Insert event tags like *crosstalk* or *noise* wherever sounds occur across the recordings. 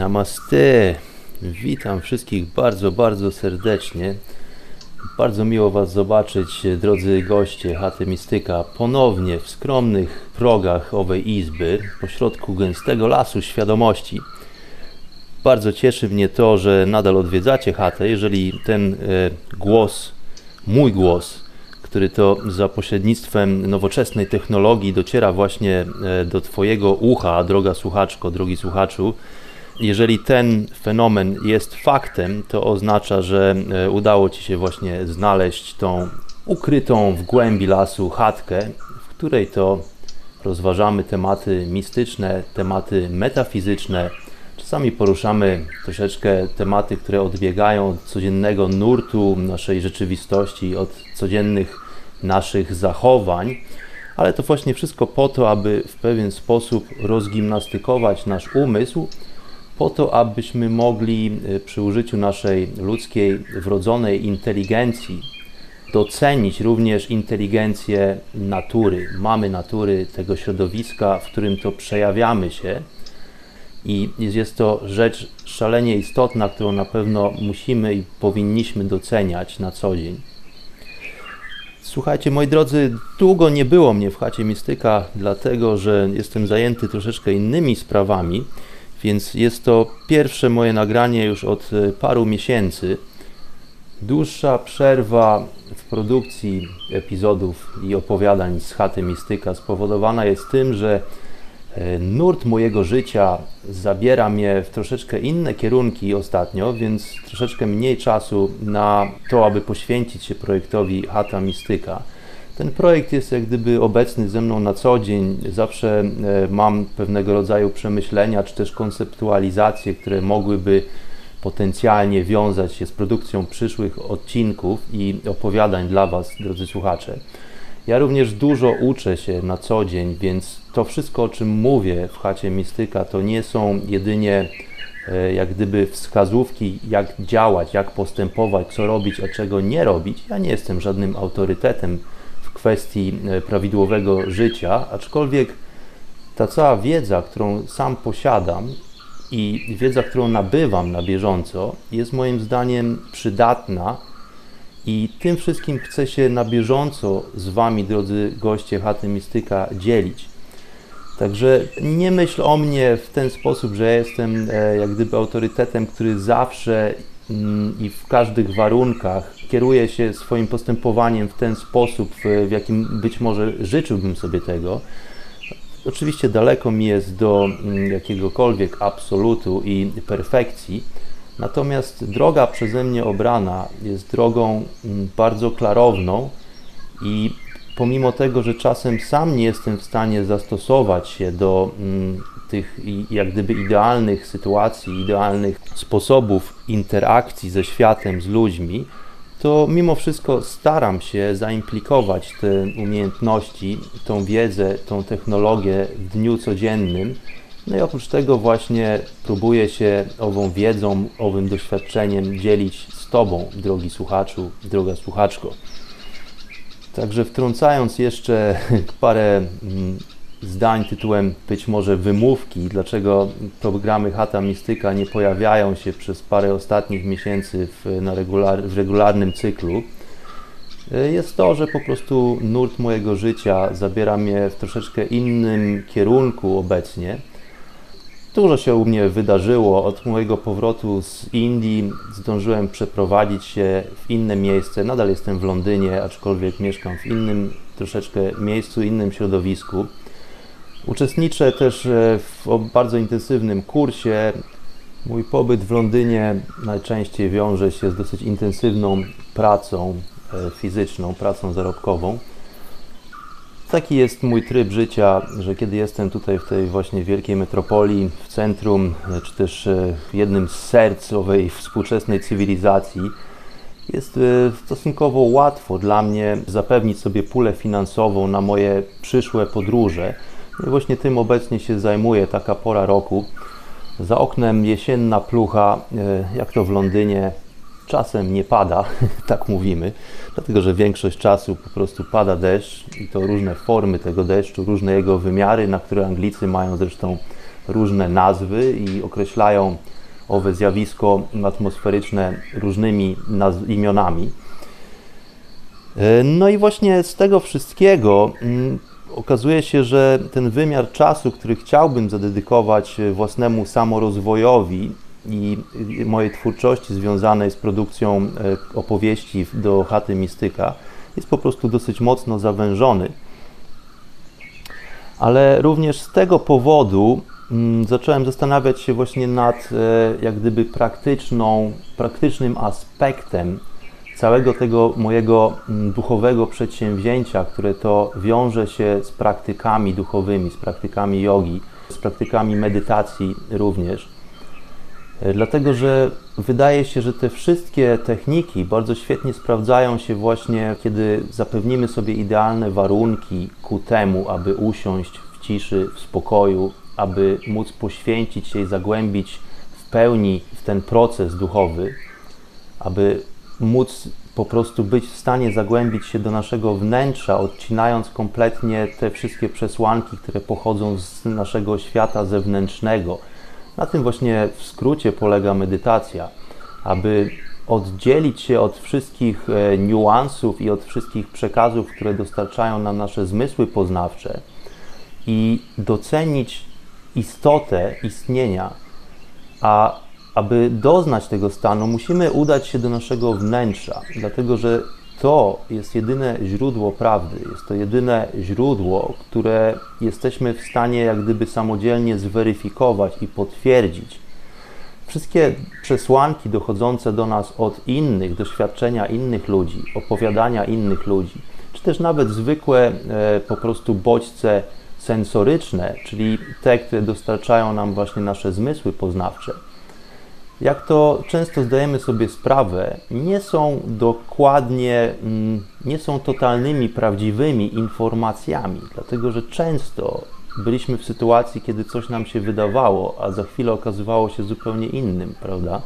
Namaste. Witam wszystkich bardzo, bardzo serdecznie. Bardzo miło Was zobaczyć, drodzy goście Chaty Mistyka, ponownie w skromnych progach owej izby, pośrodku gęstego lasu świadomości. Bardzo cieszy mnie to, że nadal odwiedzacie chatę, jeżeli ten e, głos, mój głos, który to za pośrednictwem nowoczesnej technologii dociera właśnie e, do Twojego ucha, droga słuchaczko, drogi słuchaczu, jeżeli ten fenomen jest faktem, to oznacza, że e, udało Ci się właśnie znaleźć tą ukrytą w głębi lasu chatkę, w której to rozważamy tematy mistyczne, tematy metafizyczne. Czasami poruszamy troszeczkę tematy, które odbiegają od codziennego nurtu naszej rzeczywistości, od codziennych naszych zachowań, ale to właśnie wszystko po to, aby w pewien sposób rozgimnastykować nasz umysł po to, abyśmy mogli y, przy użyciu naszej ludzkiej wrodzonej inteligencji docenić również inteligencję natury, mamy natury, tego środowiska, w którym to przejawiamy się. I jest to rzecz szalenie istotna, którą na pewno musimy i powinniśmy doceniać na co dzień. Słuchajcie, moi drodzy, długo nie było mnie w chacie Mistyka, dlatego że jestem zajęty troszeczkę innymi sprawami. Więc jest to pierwsze moje nagranie już od e, paru miesięcy. Dłuższa przerwa w produkcji epizodów i opowiadań z chaty Mistyka spowodowana jest tym, że e, nurt mojego życia zabiera mnie w troszeczkę inne kierunki ostatnio, więc troszeczkę mniej czasu na to, aby poświęcić się projektowi Chata Mistyka. Ten projekt jest jak gdyby obecny ze mną na co dzień. Zawsze e, mam pewnego rodzaju przemyślenia czy też konceptualizacje, które mogłyby potencjalnie wiązać się z produkcją przyszłych odcinków i opowiadań dla Was, drodzy słuchacze. Ja również dużo uczę się na co dzień, więc to wszystko, o czym mówię w chacie Mistyka, to nie są jedynie e, jak gdyby wskazówki, jak działać, jak postępować, co robić, a czego nie robić. Ja nie jestem żadnym autorytetem kwestii e, prawidłowego życia, aczkolwiek ta cała wiedza, którą sam posiadam i wiedza, którą nabywam na bieżąco, jest moim zdaniem przydatna i tym wszystkim chcę się na bieżąco z Wami, drodzy goście Chaty Mistyka, dzielić. Także nie myśl o mnie w ten sposób, że ja jestem e, jak gdyby autorytetem, który zawsze i w każdych warunkach kieruje się swoim postępowaniem w ten sposób, w jakim być może życzyłbym sobie tego. Oczywiście daleko mi jest do mm, jakiegokolwiek absolutu i perfekcji, natomiast droga przeze mnie obrana jest drogą mm, bardzo klarowną i pomimo tego, że czasem sam nie jestem w stanie zastosować się do mm, tych jak gdyby idealnych sytuacji, idealnych sposobów interakcji ze światem, z ludźmi, to mimo wszystko staram się zaimplikować te umiejętności, tą wiedzę, tą technologię w dniu codziennym. No i oprócz tego właśnie próbuję się ową wiedzą, owym doświadczeniem dzielić z Tobą, drogi słuchaczu, droga słuchaczko. Także wtrącając jeszcze *laughs* parę mm, zdań tytułem być może wymówki, dlaczego programy Hata Mistyka nie pojawiają się przez parę ostatnich miesięcy w, na regular, w regularnym cyklu, e, jest to, że po prostu nurt mojego życia zabiera mnie w troszeczkę innym kierunku obecnie. Dużo się u mnie wydarzyło. Od mojego powrotu z Indii zdążyłem przeprowadzić się w inne miejsce. Nadal jestem w Londynie, aczkolwiek mieszkam w innym troszeczkę miejscu, innym środowisku. Uczestniczę też e, w bardzo intensywnym kursie. Mój pobyt w Londynie najczęściej wiąże się z dosyć intensywną pracą e, fizyczną, pracą zarobkową. Taki jest mój tryb życia, że kiedy jestem tutaj w tej właśnie wielkiej metropolii, w centrum, czy też e, w jednym z serc owej współczesnej cywilizacji, jest e, stosunkowo łatwo dla mnie zapewnić sobie pulę finansową na moje przyszłe podróże. No I właśnie tym obecnie się zajmuję, taka pora roku. Za oknem jesienna plucha, e, jak to w Londynie, czasem nie pada, *laughs* tak mówimy, dlatego że większość czasu po prostu pada deszcz i to różne formy tego deszczu, różne jego wymiary, na które Anglicy mają zresztą różne nazwy i określają owe zjawisko atmosferyczne różnymi imionami. E, no i właśnie z tego wszystkiego mm, okazuje się, że ten wymiar czasu, który chciałbym zadedykować własnemu samorozwojowi, i mojej twórczości związanej z produkcją e, opowieści do chaty mistyka jest po prostu dosyć mocno zawężony. Ale również z tego powodu mm, zacząłem zastanawiać się właśnie nad e, jak gdyby praktyczną, praktycznym aspektem całego tego mojego mm, duchowego przedsięwzięcia, które to wiąże się z praktykami duchowymi, z praktykami jogi, z praktykami medytacji również. E, dlatego, że wydaje się, że te wszystkie techniki bardzo świetnie sprawdzają się właśnie, kiedy zapewnimy sobie idealne warunki ku temu, aby usiąść w ciszy, w spokoju, aby móc poświęcić się i zagłębić w pełni w ten proces duchowy, aby móc po prostu być w stanie zagłębić się do naszego wnętrza, odcinając kompletnie te wszystkie przesłanki, które pochodzą z naszego świata zewnętrznego. Na tym właśnie w skrócie polega medytacja, aby oddzielić się od wszystkich e, niuansów i od wszystkich przekazów, które dostarczają nam nasze zmysły poznawcze i docenić istotę istnienia, a aby doznać tego stanu, musimy udać się do naszego wnętrza, dlatego że to jest jedyne źródło prawdy, jest to jedyne źródło, które jesteśmy w stanie jak gdyby samodzielnie zweryfikować i potwierdzić. Wszystkie przesłanki dochodzące do nas od innych, doświadczenia innych ludzi, opowiadania innych ludzi, czy też nawet zwykłe e, po prostu bodźce sensoryczne, czyli te, które dostarczają nam właśnie nasze zmysły poznawcze jak to często zdajemy sobie sprawę, nie są dokładnie, mm, nie są totalnymi, prawdziwymi informacjami, dlatego że często byliśmy w sytuacji, kiedy coś nam się wydawało, a za chwilę okazywało się zupełnie innym, prawda?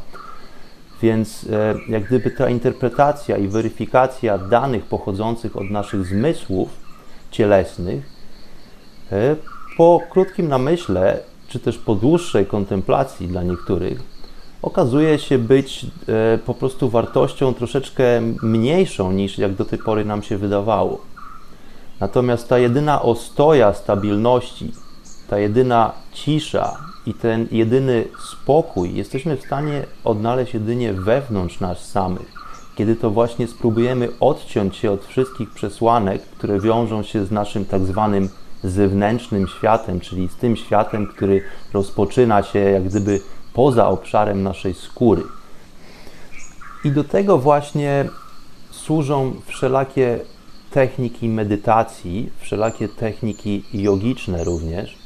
Więc e, jak gdyby ta interpretacja i weryfikacja danych pochodzących od naszych zmysłów cielesnych, e, po krótkim namyśle, czy też po dłuższej kontemplacji dla niektórych, okazuje się być e, po prostu wartością troszeczkę mniejszą niż jak do tej pory nam się wydawało. Natomiast ta jedyna ostoja stabilności, ta jedyna cisza i ten jedyny spokój jesteśmy w stanie odnaleźć jedynie wewnątrz nas samych, kiedy to właśnie spróbujemy odciąć się od wszystkich przesłanek, które wiążą się z naszym tak zwanym zewnętrznym światem, czyli z tym światem, który rozpoczyna się jak gdyby poza obszarem naszej skóry. I do tego właśnie służą wszelakie techniki medytacji, wszelakie techniki jogiczne również.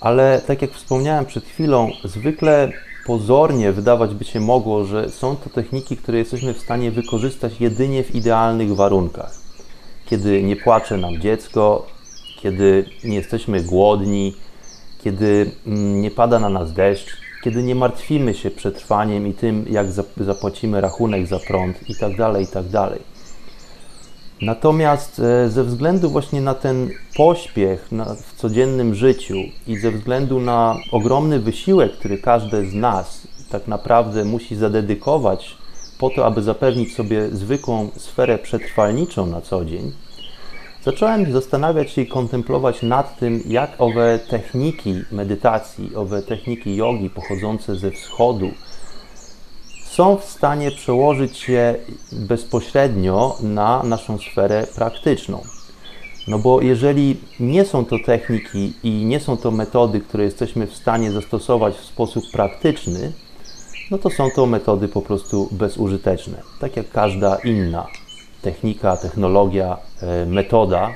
Ale tak jak wspomniałem przed chwilą, zwykle pozornie wydawać by się mogło, że są to techniki, które jesteśmy w stanie wykorzystać jedynie w idealnych warunkach. Kiedy nie płacze nam dziecko, kiedy nie jesteśmy głodni, kiedy mm, nie pada na nas deszcz, kiedy nie martwimy się przetrwaniem i tym, jak zapłacimy rachunek za prąd i tak dalej, i tak. Natomiast e, ze względu właśnie na ten pośpiech w codziennym życiu i ze względu na ogromny wysiłek, który każdy z nas tak naprawdę musi zadedykować po to, aby zapewnić sobie zwykłą sferę przetrwalniczą na co dzień, zacząłem zastanawiać się i kontemplować nad tym, jak owe techniki medytacji, owe techniki jogi pochodzące ze wschodu są w stanie przełożyć się bezpośrednio na naszą sferę praktyczną. No bo jeżeli nie są to techniki i nie są to metody, które jesteśmy w stanie zastosować w sposób praktyczny, no to są to metody po prostu bezużyteczne. Tak jak każda inna technika, technologia, e, metoda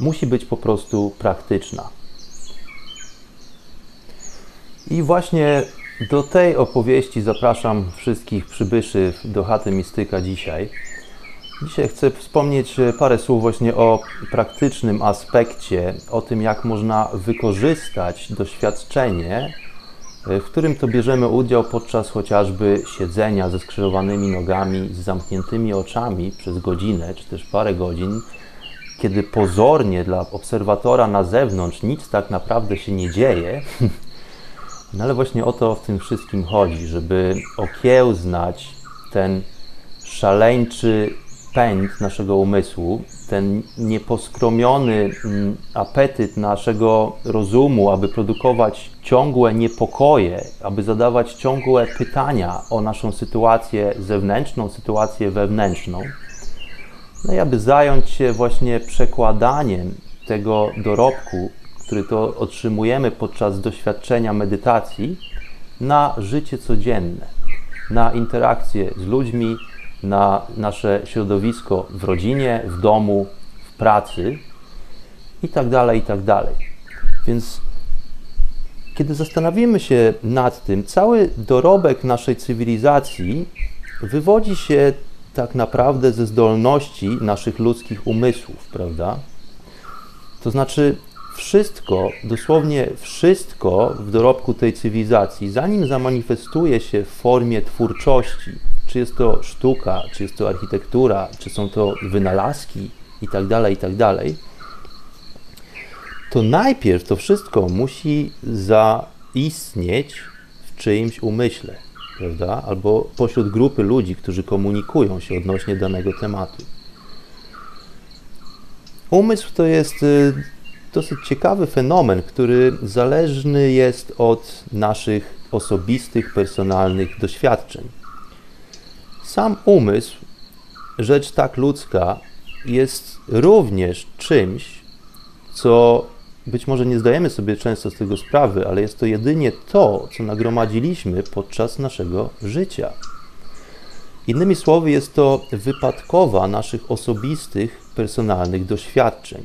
musi być po prostu praktyczna. I właśnie do tej opowieści zapraszam wszystkich przybyszy do chaty Mistyka dzisiaj. Dzisiaj chcę wspomnieć parę słów właśnie o praktycznym aspekcie, o tym, jak można wykorzystać doświadczenie, w którym to bierzemy udział podczas chociażby siedzenia ze skrzyżowanymi nogami, z zamkniętymi oczami przez godzinę czy też parę godzin, kiedy pozornie dla obserwatora na zewnątrz nic tak naprawdę się nie dzieje. *laughs* No ale właśnie o to w tym wszystkim chodzi, żeby okiełznać ten szaleńczy pęd naszego umysłu, ten nieposkromiony mm, apetyt naszego rozumu, aby produkować ciągłe niepokoje, aby zadawać ciągłe pytania o naszą sytuację zewnętrzną, sytuację wewnętrzną, no i aby zająć się właśnie przekładaniem tego dorobku, który to otrzymujemy podczas doświadczenia medytacji, na życie codzienne, na interakcje z ludźmi, na nasze środowisko w rodzinie, w domu, w pracy i tak dalej, i tak dalej. Więc kiedy zastanowimy się nad tym, cały dorobek naszej cywilizacji wywodzi się tak naprawdę ze zdolności naszych ludzkich umysłów, prawda? To znaczy, wszystko, dosłownie wszystko w dorobku tej cywilizacji, zanim zamanifestuje się w formie twórczości, czy jest to sztuka, czy jest to architektura, czy są to wynalazki itd., tak itd., tak to najpierw to wszystko musi zaistnieć w czyimś umyśle, prawda? Albo pośród grupy ludzi, którzy komunikują się odnośnie danego tematu. Umysł to jest y, dosyć ciekawy fenomen, który zależny jest od naszych osobistych, personalnych doświadczeń. Sam umysł, rzecz tak ludzka, jest również czymś, co być może nie zdajemy sobie często z tego sprawy, ale jest to jedynie to, co nagromadziliśmy podczas naszego życia. Innymi słowy, jest to wypadkowa naszych osobistych, personalnych doświadczeń.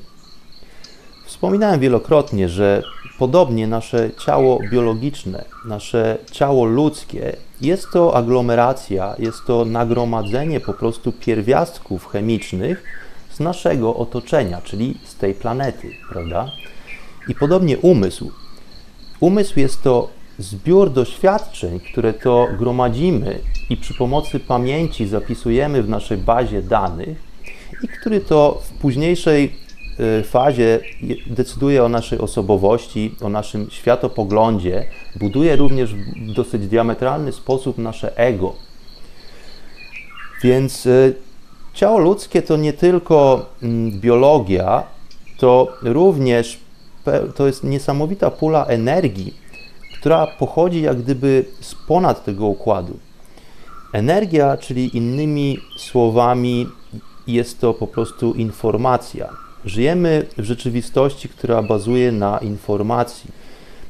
Wspominałem wielokrotnie, że podobnie nasze ciało biologiczne, nasze ciało ludzkie jest to aglomeracja, jest to nagromadzenie po prostu pierwiastków chemicznych z naszego otoczenia, czyli z tej planety, prawda? I podobnie umysł. Umysł jest to zbiór doświadczeń, które to gromadzimy i przy pomocy pamięci zapisujemy w naszej bazie danych i który to w późniejszej fazie decyduje o naszej osobowości, o naszym światopoglądzie, buduje również w dosyć diametralny sposób nasze ego. Więc y, ciało ludzkie to nie tylko mm, biologia, to również to jest niesamowita pula energii, która pochodzi jak gdyby z ponad tego układu. Energia, czyli innymi słowami, jest to po prostu informacja Żyjemy w rzeczywistości, która bazuje na informacji.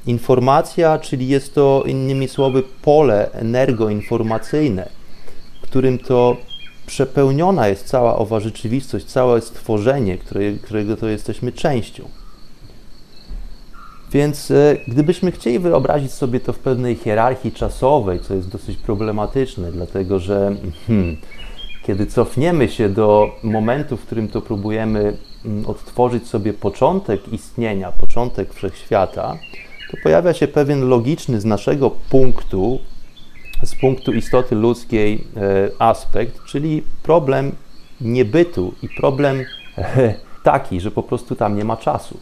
Informacja, czyli jest to innymi słowy pole energoinformacyjne, którym to przepełniona jest cała owa rzeczywistość, całe stworzenie, które, którego to jesteśmy częścią. Więc e, gdybyśmy chcieli wyobrazić sobie to w pewnej hierarchii czasowej, co jest dosyć problematyczne, dlatego że hmm, kiedy cofniemy się do momentu, w którym to próbujemy odtworzyć sobie początek istnienia, początek wszechświata, to pojawia się pewien logiczny z naszego punktu, z punktu istoty ludzkiej e, aspekt, czyli problem niebytu i problem e, taki, że po prostu tam nie ma czasu.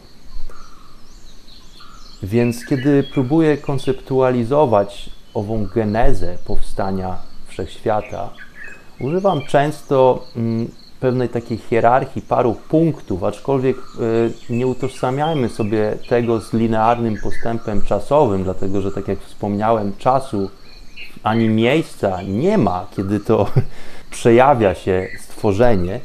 Więc kiedy próbuję konceptualizować ową genezę powstania wszechświata, Używam często mm, pewnej takiej hierarchii paru punktów, aczkolwiek y, nie utożsamiajmy sobie tego z linearnym postępem czasowym, dlatego że tak jak wspomniałem, czasu ani miejsca nie ma, kiedy to *laughs* przejawia się stworzenie,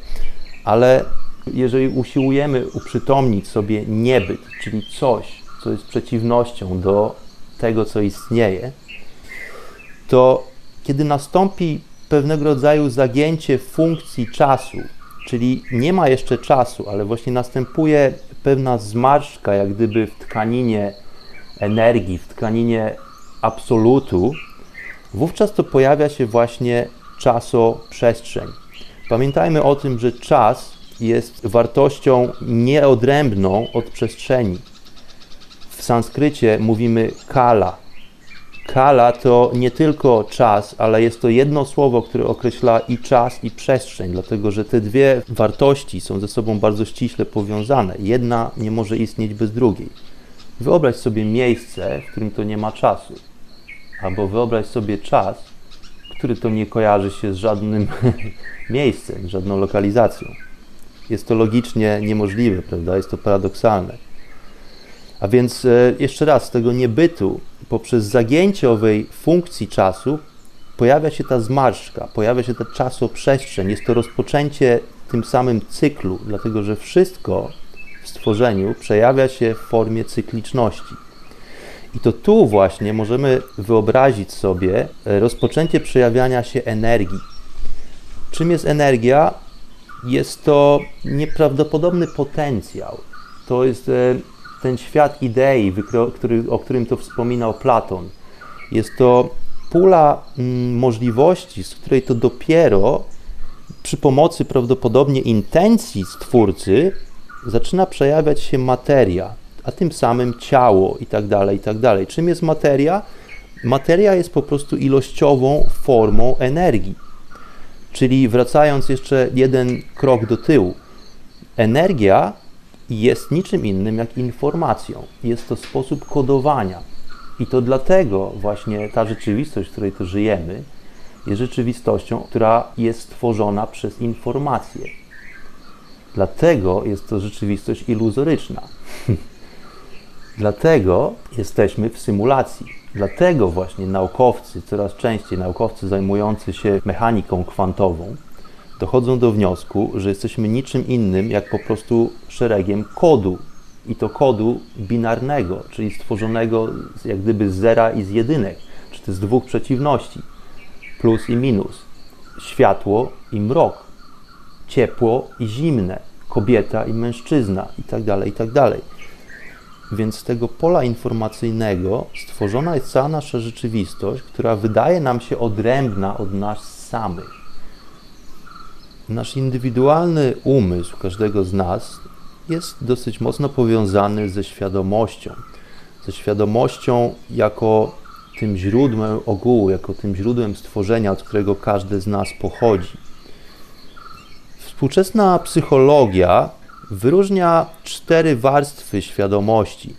ale jeżeli usiłujemy uprzytomnić sobie niebyt, czyli coś, co jest przeciwnością do tego, co istnieje, to kiedy nastąpi pewnego rodzaju zagięcie funkcji czasu, czyli nie ma jeszcze czasu, ale właśnie następuje pewna zmarszczka, jak gdyby w tkaninie energii, w tkaninie absolutu, wówczas to pojawia się właśnie czasoprzestrzeń. Pamiętajmy o tym, że czas jest wartością nieodrębną od przestrzeni. W sanskrycie mówimy kala. Kala to nie tylko czas, ale jest to jedno słowo, które określa i czas, i przestrzeń, dlatego że te dwie wartości są ze sobą bardzo ściśle powiązane. Jedna nie może istnieć bez drugiej. Wyobraź sobie miejsce, w którym to nie ma czasu, albo wyobraź sobie czas, który to nie kojarzy się z żadnym *laughs* miejscem, żadną lokalizacją. Jest to logicznie niemożliwe, prawda? Jest to paradoksalne. A więc e, jeszcze raz, z tego niebytu, poprzez zagięcie owej funkcji czasu, pojawia się ta zmarszczka, pojawia się ta czasoprzestrzeń. Jest to rozpoczęcie tym samym cyklu, dlatego że wszystko w stworzeniu przejawia się w formie cykliczności. I to tu właśnie możemy wyobrazić sobie rozpoczęcie przejawiania się energii. Czym jest energia? Jest to nieprawdopodobny potencjał. To jest e, ten świat idei, o którym to wspominał Platon. Jest to pula mm, możliwości, z której to dopiero przy pomocy prawdopodobnie intencji stwórcy zaczyna przejawiać się materia, a tym samym ciało i tak dalej, i tak. Czym jest materia? Materia jest po prostu ilościową formą energii. Czyli wracając jeszcze jeden krok do tyłu, energia jest niczym innym jak informacją. Jest to sposób kodowania. I to dlatego właśnie ta rzeczywistość, w której to żyjemy, jest rzeczywistością, która jest stworzona przez informację. Dlatego jest to rzeczywistość iluzoryczna. *laughs* Dlatego jesteśmy w symulacji. Dlatego właśnie naukowcy, coraz częściej naukowcy zajmujący się mechaniką kwantową, dochodzą do wniosku, że jesteśmy niczym innym jak po prostu szeregiem kodu. I to kodu binarnego, czyli stworzonego jak gdyby z zera i z jedynek, czy z dwóch przeciwności plus i minus, światło i mrok, ciepło i zimne, kobieta i mężczyzna itd., tak itd. Tak Więc z tego pola informacyjnego stworzona jest cała nasza rzeczywistość, która wydaje nam się odrębna od nas samych. Nasz indywidualny umysł każdego z nas jest dosyć mocno powiązany ze świadomością. Ze świadomością jako tym źródłem ogółu, jako tym źródłem stworzenia, od którego każdy z nas pochodzi. Współczesna psychologia wyróżnia cztery warstwy świadomości,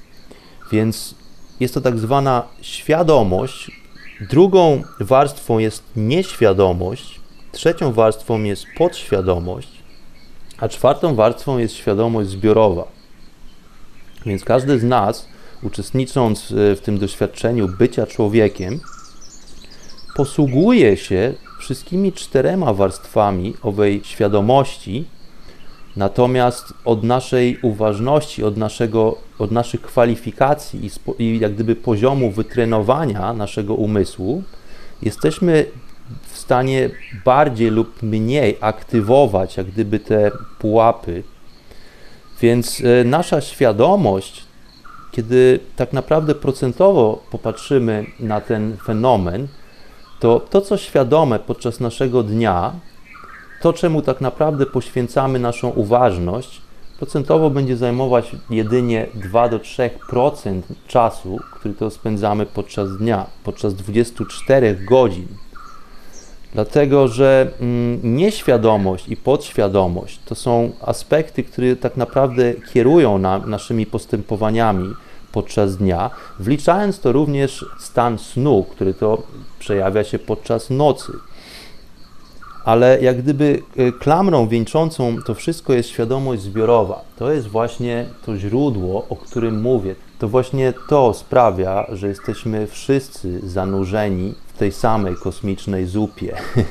więc jest to tak zwana świadomość. Drugą warstwą jest nieświadomość, trzecią warstwą jest podświadomość, a czwartą warstwą jest świadomość zbiorowa. Więc każdy z nas uczestnicząc e, w tym doświadczeniu bycia człowiekiem, posługuje się wszystkimi czterema warstwami owej świadomości, natomiast od naszej uważności, od, naszego, od naszych kwalifikacji i, spo, i jak gdyby poziomu wytrenowania naszego umysłu, jesteśmy stanie bardziej lub mniej aktywować jak gdyby te pułapy. Więc e, nasza świadomość kiedy tak naprawdę procentowo popatrzymy na ten fenomen, to to, co świadome podczas naszego dnia, to, czemu tak naprawdę poświęcamy naszą uważność, procentowo będzie zajmować jedynie 2 do 3% czasu, który to spędzamy podczas dnia, podczas 24 godzin. Dlatego, że mm, nieświadomość i podświadomość to są aspekty, które tak naprawdę kierują nam, naszymi postępowaniami podczas dnia, wliczając to również stan snu, który to przejawia się podczas nocy. ale jak gdyby e, klamrą wieńczącą to wszystko jest świadomość zbiorowa. To jest właśnie to źródło, o którym mówię. To właśnie to sprawia, że jesteśmy wszyscy zanurzeni tej samej kosmicznej zupie. *laughs*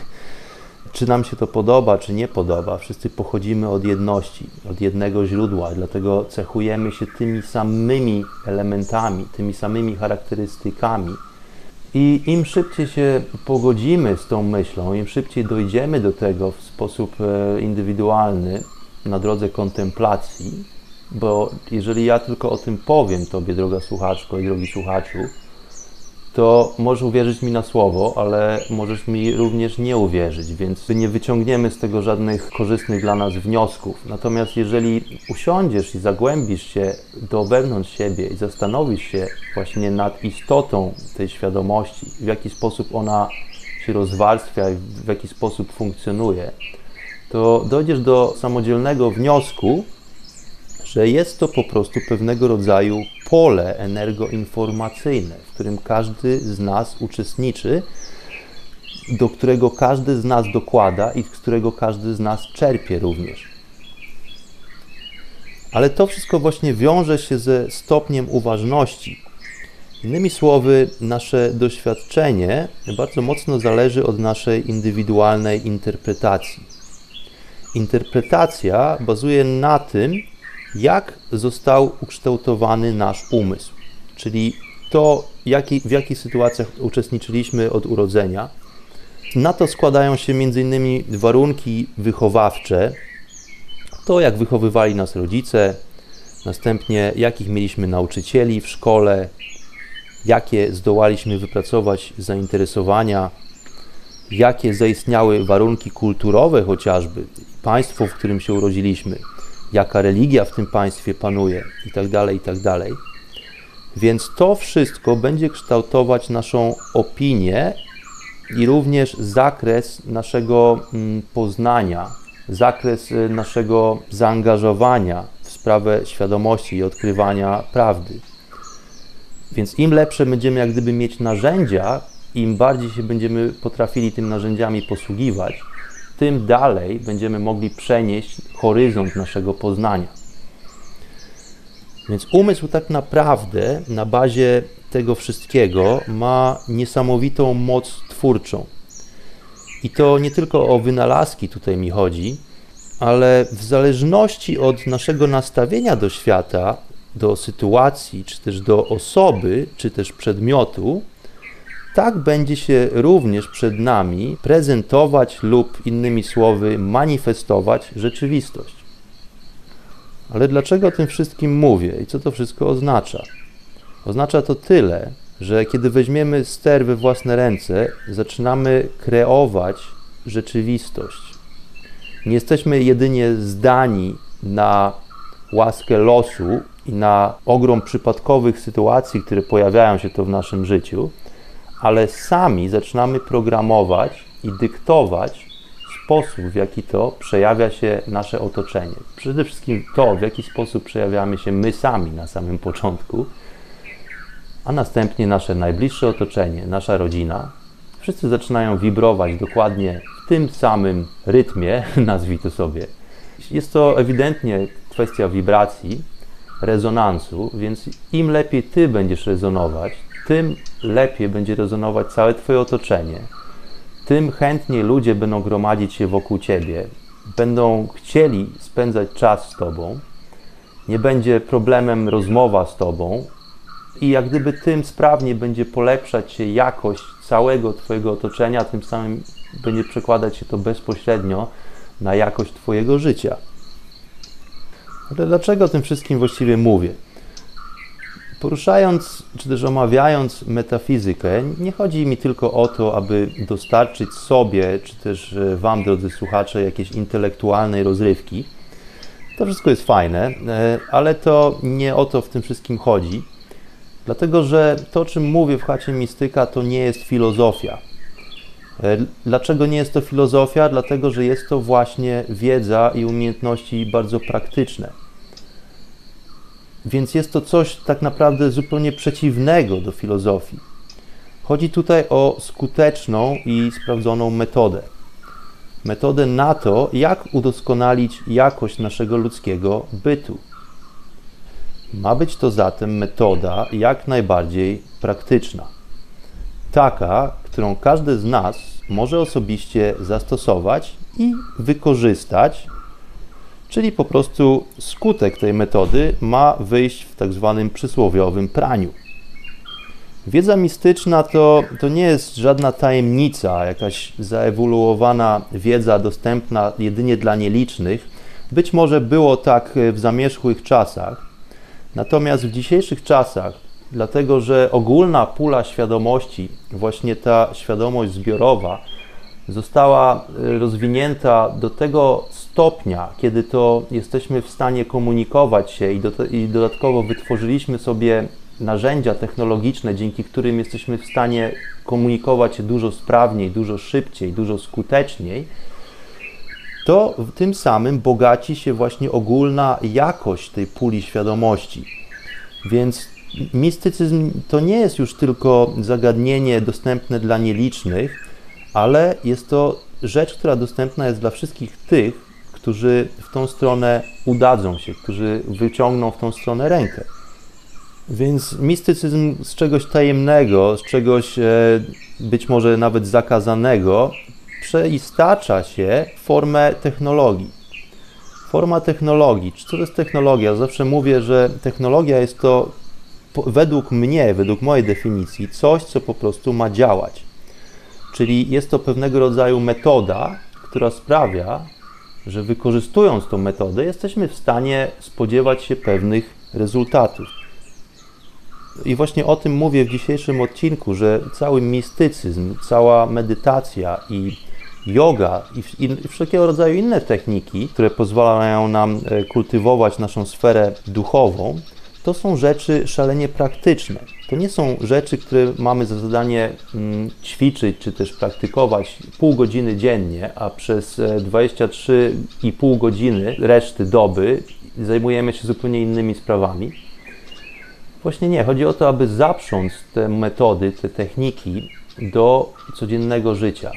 czy nam się to podoba, czy nie podoba, wszyscy pochodzimy od jedności, od jednego źródła, dlatego cechujemy się tymi samymi elementami, tymi samymi charakterystykami. I im szybciej się pogodzimy z tą myślą, im szybciej dojdziemy do tego w sposób e, indywidualny na drodze kontemplacji, bo jeżeli ja tylko o tym powiem Tobie, droga słuchaczko i drogi słuchaczu, to możesz uwierzyć mi na słowo, ale możesz mi również nie uwierzyć, więc nie wyciągniemy z tego żadnych korzystnych dla nas wniosków. Natomiast jeżeli usiądziesz i zagłębisz się do wewnątrz siebie i zastanowisz się właśnie nad istotą tej świadomości, w jaki sposób ona się rozwarstwia i w jaki sposób funkcjonuje, to dojdziesz do samodzielnego wniosku, że jest to po prostu pewnego rodzaju pole energoinformacyjne, w którym każdy z nas uczestniczy, do którego każdy z nas dokłada i z którego każdy z nas czerpie również. Ale to wszystko właśnie wiąże się ze stopniem uważności. Innymi słowy, nasze doświadczenie bardzo mocno zależy od naszej indywidualnej interpretacji. Interpretacja bazuje na tym, jak został ukształtowany nasz umysł, czyli to, jaki, w jakich sytuacjach uczestniczyliśmy od urodzenia. Na to składają się m.in. warunki wychowawcze, to jak wychowywali nas rodzice, następnie jakich mieliśmy nauczycieli w szkole, jakie zdołaliśmy wypracować zainteresowania, jakie zaistniały warunki kulturowe chociażby, państwo, w którym się urodziliśmy, jaka religia w tym państwie panuje itd., tak itd. Tak Więc to wszystko będzie kształtować naszą opinię i również zakres naszego mm, poznania, zakres y, naszego zaangażowania w sprawę świadomości i odkrywania prawdy. Więc im lepsze będziemy jak gdyby mieć narzędzia, im bardziej się będziemy potrafili tym narzędziami posługiwać, tym dalej będziemy mogli przenieść horyzont naszego poznania. Więc umysł tak naprawdę na bazie tego wszystkiego ma niesamowitą moc twórczą. I to nie tylko o wynalazki tutaj mi chodzi, ale w zależności od naszego nastawienia do świata, do sytuacji, czy też do osoby, czy też przedmiotu, tak będzie się również przed nami prezentować lub innymi słowy manifestować rzeczywistość. Ale dlaczego o tym wszystkim mówię i co to wszystko oznacza? Oznacza to tyle, że kiedy weźmiemy ster we własne ręce, zaczynamy kreować rzeczywistość. Nie jesteśmy jedynie zdani na łaskę losu i na ogrom przypadkowych sytuacji, które pojawiają się to w naszym życiu, ale sami zaczynamy programować i dyktować sposób, w jaki to przejawia się nasze otoczenie. Przede wszystkim to, w jaki sposób przejawiamy się my sami na samym początku, a następnie nasze najbliższe otoczenie, nasza rodzina. Wszyscy zaczynają wibrować dokładnie w tym samym rytmie, *laughs* nazwij to sobie. Jest to ewidentnie kwestia wibracji, rezonansu, więc im lepiej ty będziesz rezonować, tym lepiej będzie rezonować całe Twoje otoczenie, tym chętniej ludzie będą gromadzić się wokół Ciebie, będą chcieli spędzać czas z Tobą, nie będzie problemem rozmowa z Tobą i jak gdyby tym sprawniej będzie polepszać się jakość całego Twojego otoczenia, tym samym będzie przekładać się to bezpośrednio na jakość Twojego życia. Ale dlaczego o tym wszystkim właściwie mówię? Poruszając czy też omawiając metafizykę, nie chodzi mi tylko o to, aby dostarczyć sobie, czy też e, Wam, drodzy słuchacze, jakieś intelektualnej rozrywki. To wszystko jest fajne, e, ale to nie o to w tym wszystkim chodzi, dlatego że to, o czym mówię w chacie mistyka, to nie jest filozofia. E, dlaczego nie jest to filozofia? Dlatego, że jest to właśnie wiedza i umiejętności bardzo praktyczne więc jest to coś tak naprawdę zupełnie przeciwnego do filozofii. Chodzi tutaj o skuteczną i sprawdzoną metodę. metodę na to, jak udoskonalić jakość naszego ludzkiego bytu. Ma być to zatem metoda jak najbardziej praktyczna. Taka, którą każdy z nas może osobiście zastosować i wykorzystać, czyli po prostu skutek tej metody ma wyjść w tak zwanym przysłowiowym praniu. Wiedza mistyczna to, to nie jest żadna tajemnica, jakaś zaewoluowana wiedza dostępna jedynie dla nielicznych. Być może było tak w zamierzchłych czasach, natomiast w dzisiejszych czasach, dlatego że ogólna pula świadomości, właśnie ta świadomość zbiorowa, została rozwinięta do tego stopnia, kiedy to jesteśmy w stanie komunikować się i, do, i dodatkowo wytworzyliśmy sobie narzędzia technologiczne, dzięki którym jesteśmy w stanie komunikować się dużo sprawniej, dużo szybciej, dużo skuteczniej, to tym samym bogaci się właśnie ogólna jakość tej puli świadomości. Więc mistycyzm to nie jest już tylko zagadnienie dostępne dla nielicznych, ale jest to rzecz, która dostępna jest dla wszystkich tych, którzy w tą stronę udadzą się, którzy wyciągną w tą stronę rękę. Więc mistycyzm z czegoś tajemnego, z czegoś e, być może nawet zakazanego, przeistacza się w formę technologii. Forma technologii. Co to jest technologia? Zawsze mówię, że technologia jest to według mnie, według mojej definicji, coś, co po prostu ma działać. Czyli jest to pewnego rodzaju metoda, która sprawia, że wykorzystując tą metodę, jesteśmy w stanie spodziewać się pewnych rezultatów. I właśnie o tym mówię w dzisiejszym odcinku, że cały mistycyzm, cała medytacja i yoga i, i wszelkiego rodzaju inne techniki, które pozwalają nam e, kultywować naszą sferę duchową, to są rzeczy szalenie praktyczne. To nie są rzeczy, które mamy za zadanie mm, ćwiczyć czy też praktykować pół godziny dziennie, a przez 23,5 e, godziny reszty doby zajmujemy się zupełnie innymi sprawami. Właśnie nie. Chodzi o to, aby zaprząc te metody, te techniki do codziennego życia.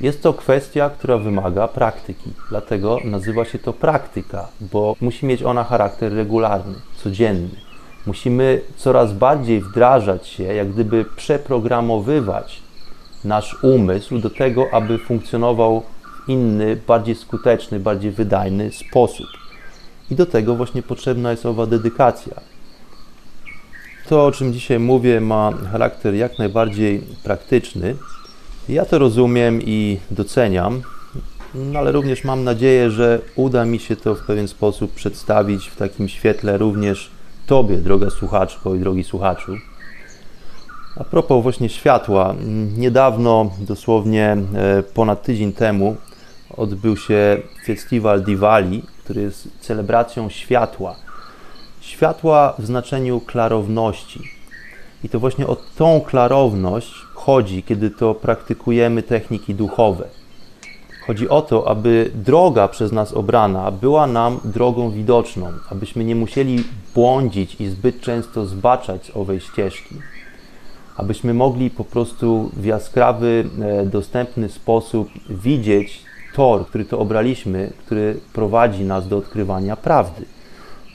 Jest to kwestia, która wymaga praktyki, dlatego nazywa się to praktyka, bo musi mieć ona charakter regularny, codzienny. Musimy coraz bardziej wdrażać się, jak gdyby przeprogramowywać nasz umysł do tego, aby funkcjonował w inny, bardziej skuteczny, bardziej wydajny sposób. I do tego właśnie potrzebna jest owa dedykacja. To, o czym dzisiaj mówię, ma charakter jak najbardziej praktyczny. Ja to rozumiem i doceniam, no ale również mam nadzieję, że uda mi się to w pewien sposób przedstawić w takim świetle również Tobie, droga słuchaczko i drogi słuchaczu. A propos właśnie światła, niedawno, dosłownie e, ponad tydzień temu, odbył się festiwal Diwali, który jest celebracją światła światła w znaczeniu klarowności. I to właśnie o tą klarowność chodzi, kiedy to praktykujemy techniki duchowe. Chodzi o to, aby droga przez nas obrana była nam drogą widoczną, abyśmy nie musieli błądzić i zbyt często zbaczać z owej ścieżki, abyśmy mogli po prostu w jaskrawy, e, dostępny sposób widzieć tor, który to obraliśmy, który prowadzi nas do odkrywania prawdy.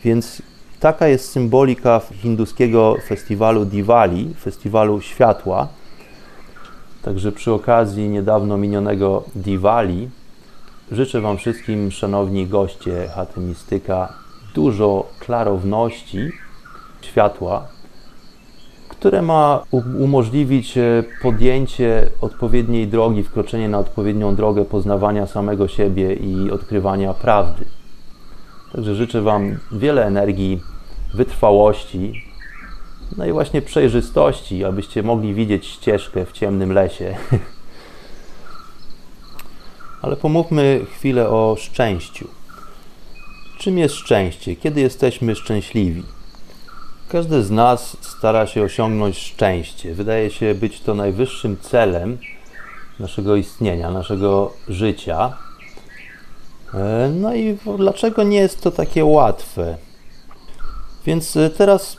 Więc Taka jest symbolika hinduskiego festiwalu Diwali, festiwalu światła. Także przy okazji niedawno minionego Diwali życzę Wam wszystkim, szanowni goście chaty Mistyka, dużo klarowności światła, które ma umożliwić e, podjęcie odpowiedniej drogi, wkroczenie na odpowiednią drogę poznawania samego siebie i odkrywania prawdy. Także życzę Wam wiele energii, wytrwałości, no i właśnie przejrzystości, abyście mogli widzieć ścieżkę w ciemnym lesie. *laughs* Ale pomówmy chwilę o szczęściu. Czym jest szczęście? Kiedy jesteśmy szczęśliwi? Każdy z nas stara się osiągnąć szczęście. Wydaje się być to najwyższym celem naszego istnienia, naszego życia. E, no i dlaczego nie jest to takie łatwe? Więc e, teraz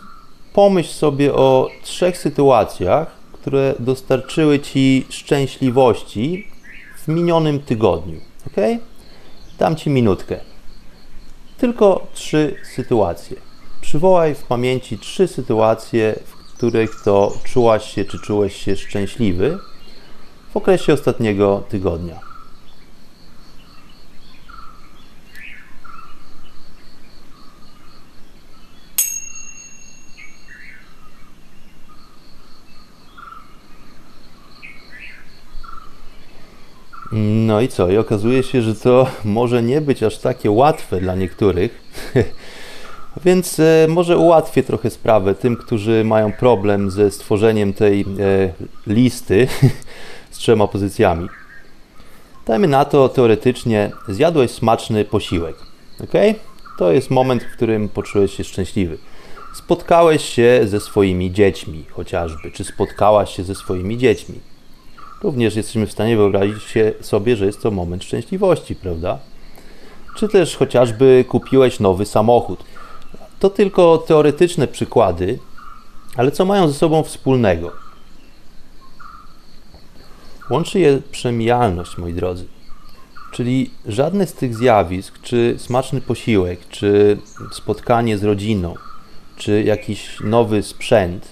pomyśl sobie o trzech sytuacjach, które dostarczyły Ci szczęśliwości w w minionym tygodniu. Ok? Dam Ci minutkę. Tylko trzy sytuacje. Przywołaj w pamięci trzy sytuacje, w których to czułaś się czy czułeś się szczęśliwy w okresie ostatniego tygodnia. No i co? I okazuje się, że to może nie być aż takie łatwe dla niektórych. *laughs* Więc e, może ułatwię trochę sprawę tym, którzy mają problem ze stworzeniem tej e, listy *laughs* z trzema pozycjami. Dajmy na to teoretycznie, zjadłeś smaczny posiłek. Ok? To jest moment, w którym poczułeś się szczęśliwy. Spotkałeś się ze swoimi dziećmi, chociażby, czy spotkałaś się ze swoimi dziećmi również jesteśmy w stanie wyobrazić sobie, że jest to moment szczęśliwości, prawda? Czy też chociażby kupiłeś nowy samochód. To tylko teoretyczne przykłady, ale co mają ze sobą wspólnego? Łączy je przemijalność, moi drodzy. Czyli żadne z tych zjawisk, czy smaczny posiłek, czy spotkanie z rodziną, czy jakiś nowy sprzęt,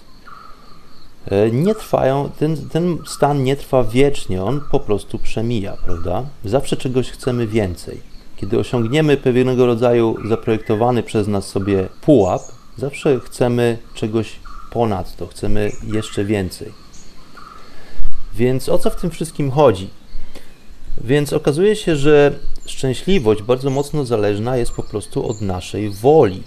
nie trwają, ten, ten stan nie trwa wiecznie, on po prostu przemija, prawda? Zawsze czegoś chcemy więcej. Kiedy osiągniemy pewnego rodzaju zaprojektowany przez nas sobie pułap, zawsze chcemy czegoś ponad to, chcemy jeszcze więcej. Więc o co w tym wszystkim chodzi? Więc okazuje się, że szczęśliwość bardzo mocno zależna jest po prostu od naszej woli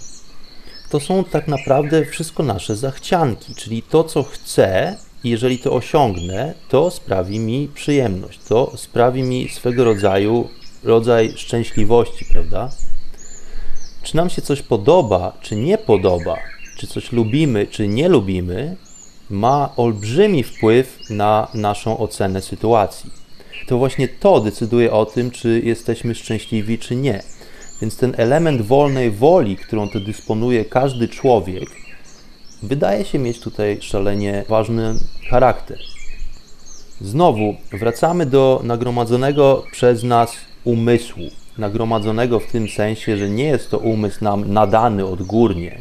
to są tak naprawdę wszystko nasze zachcianki, czyli to, co chcę, jeżeli to osiągnę, to sprawi mi przyjemność, to sprawi mi swego rodzaju rodzaj szczęśliwości, prawda? Czy nam się coś podoba, czy nie podoba, czy coś lubimy, czy nie lubimy, ma olbrzymi wpływ na naszą ocenę sytuacji. To właśnie to decyduje o tym, czy jesteśmy szczęśliwi, czy nie. Więc ten element wolnej woli, którą to dysponuje każdy człowiek, wydaje się mieć tutaj szalenie ważny charakter. Znowu wracamy do nagromadzonego przez nas umysłu. Nagromadzonego w tym sensie, że nie jest to umysł nam nadany odgórnie,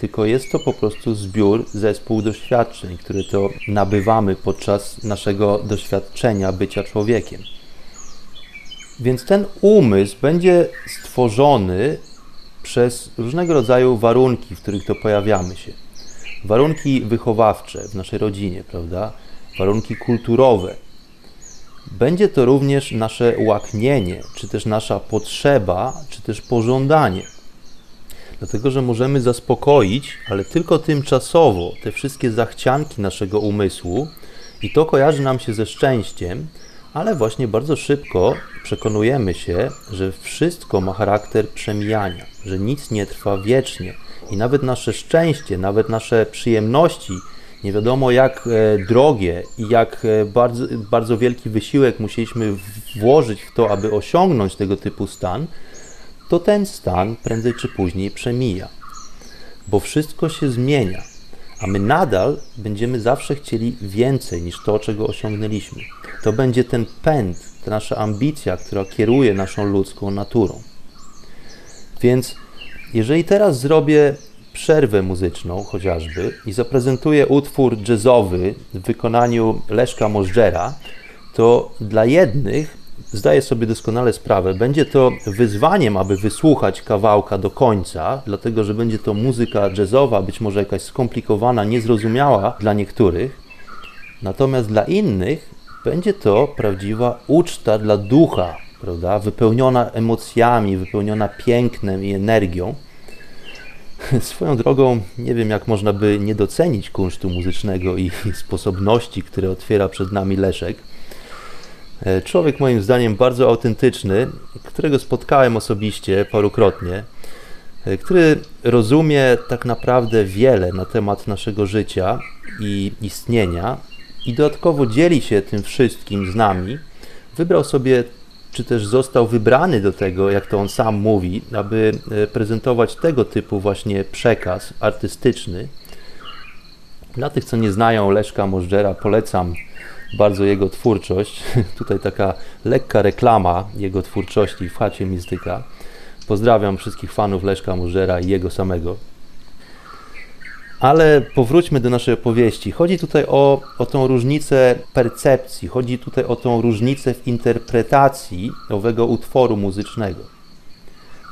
tylko jest to po prostu zbiór, zespół doświadczeń, które to nabywamy podczas naszego doświadczenia bycia człowiekiem. Więc ten umysł będzie stworzony przez różnego rodzaju warunki, w których to pojawiamy się. Warunki wychowawcze w naszej rodzinie, prawda? Warunki kulturowe. Będzie to również nasze łaknienie, czy też nasza potrzeba, czy też pożądanie. Dlatego, że możemy zaspokoić, ale tylko tymczasowo, te wszystkie zachcianki naszego umysłu, i to kojarzy nam się ze szczęściem, ale właśnie bardzo szybko przekonujemy się, że wszystko ma charakter przemijania, że nic nie trwa wiecznie i nawet nasze szczęście, nawet nasze przyjemności, nie wiadomo jak e, drogie i jak e, bardzo, bardzo wielki wysiłek musieliśmy włożyć w to, aby osiągnąć tego typu stan, to ten stan prędzej czy później przemija, bo wszystko się zmienia a my nadal będziemy zawsze chcieli więcej niż to, czego osiągnęliśmy. To będzie ten pęd, ta nasza ambicja, która kieruje naszą ludzką naturą. Więc jeżeli teraz zrobię przerwę muzyczną chociażby i zaprezentuję utwór jazzowy w wykonaniu Leszka Możdżera, to dla jednych zdaję sobie doskonale sprawę, będzie to wyzwaniem, aby wysłuchać kawałka do końca, dlatego że będzie to muzyka jazzowa, być może jakaś skomplikowana, niezrozumiała dla niektórych. Natomiast dla innych będzie to prawdziwa uczta dla ducha, prawda? wypełniona emocjami, wypełniona pięknem i energią. *laughs* Swoją drogą, nie wiem, jak można by nie docenić kunsztu muzycznego i *laughs* sposobności, które otwiera przed nami Leszek. E, człowiek moim zdaniem bardzo autentyczny, którego spotkałem osobiście parukrotnie, e, który rozumie tak naprawdę wiele na temat naszego życia i istnienia i dodatkowo dzieli się tym wszystkim z nami. Wybrał sobie, czy też został wybrany do tego, jak to on sam mówi, aby e, prezentować tego typu właśnie przekaz artystyczny. Dla tych, co nie znają Leszka Możdżera, polecam bardzo jego twórczość. *laughs* Tutaj taka lekka reklama jego twórczości w chacie Mistyka. Pozdrawiam wszystkich fanów Leszka Murzera i jego samego. Ale powróćmy do naszej opowieści. Chodzi tutaj o, o tą różnicę percepcji, chodzi tutaj o tą różnicę w interpretacji owego utworu muzycznego.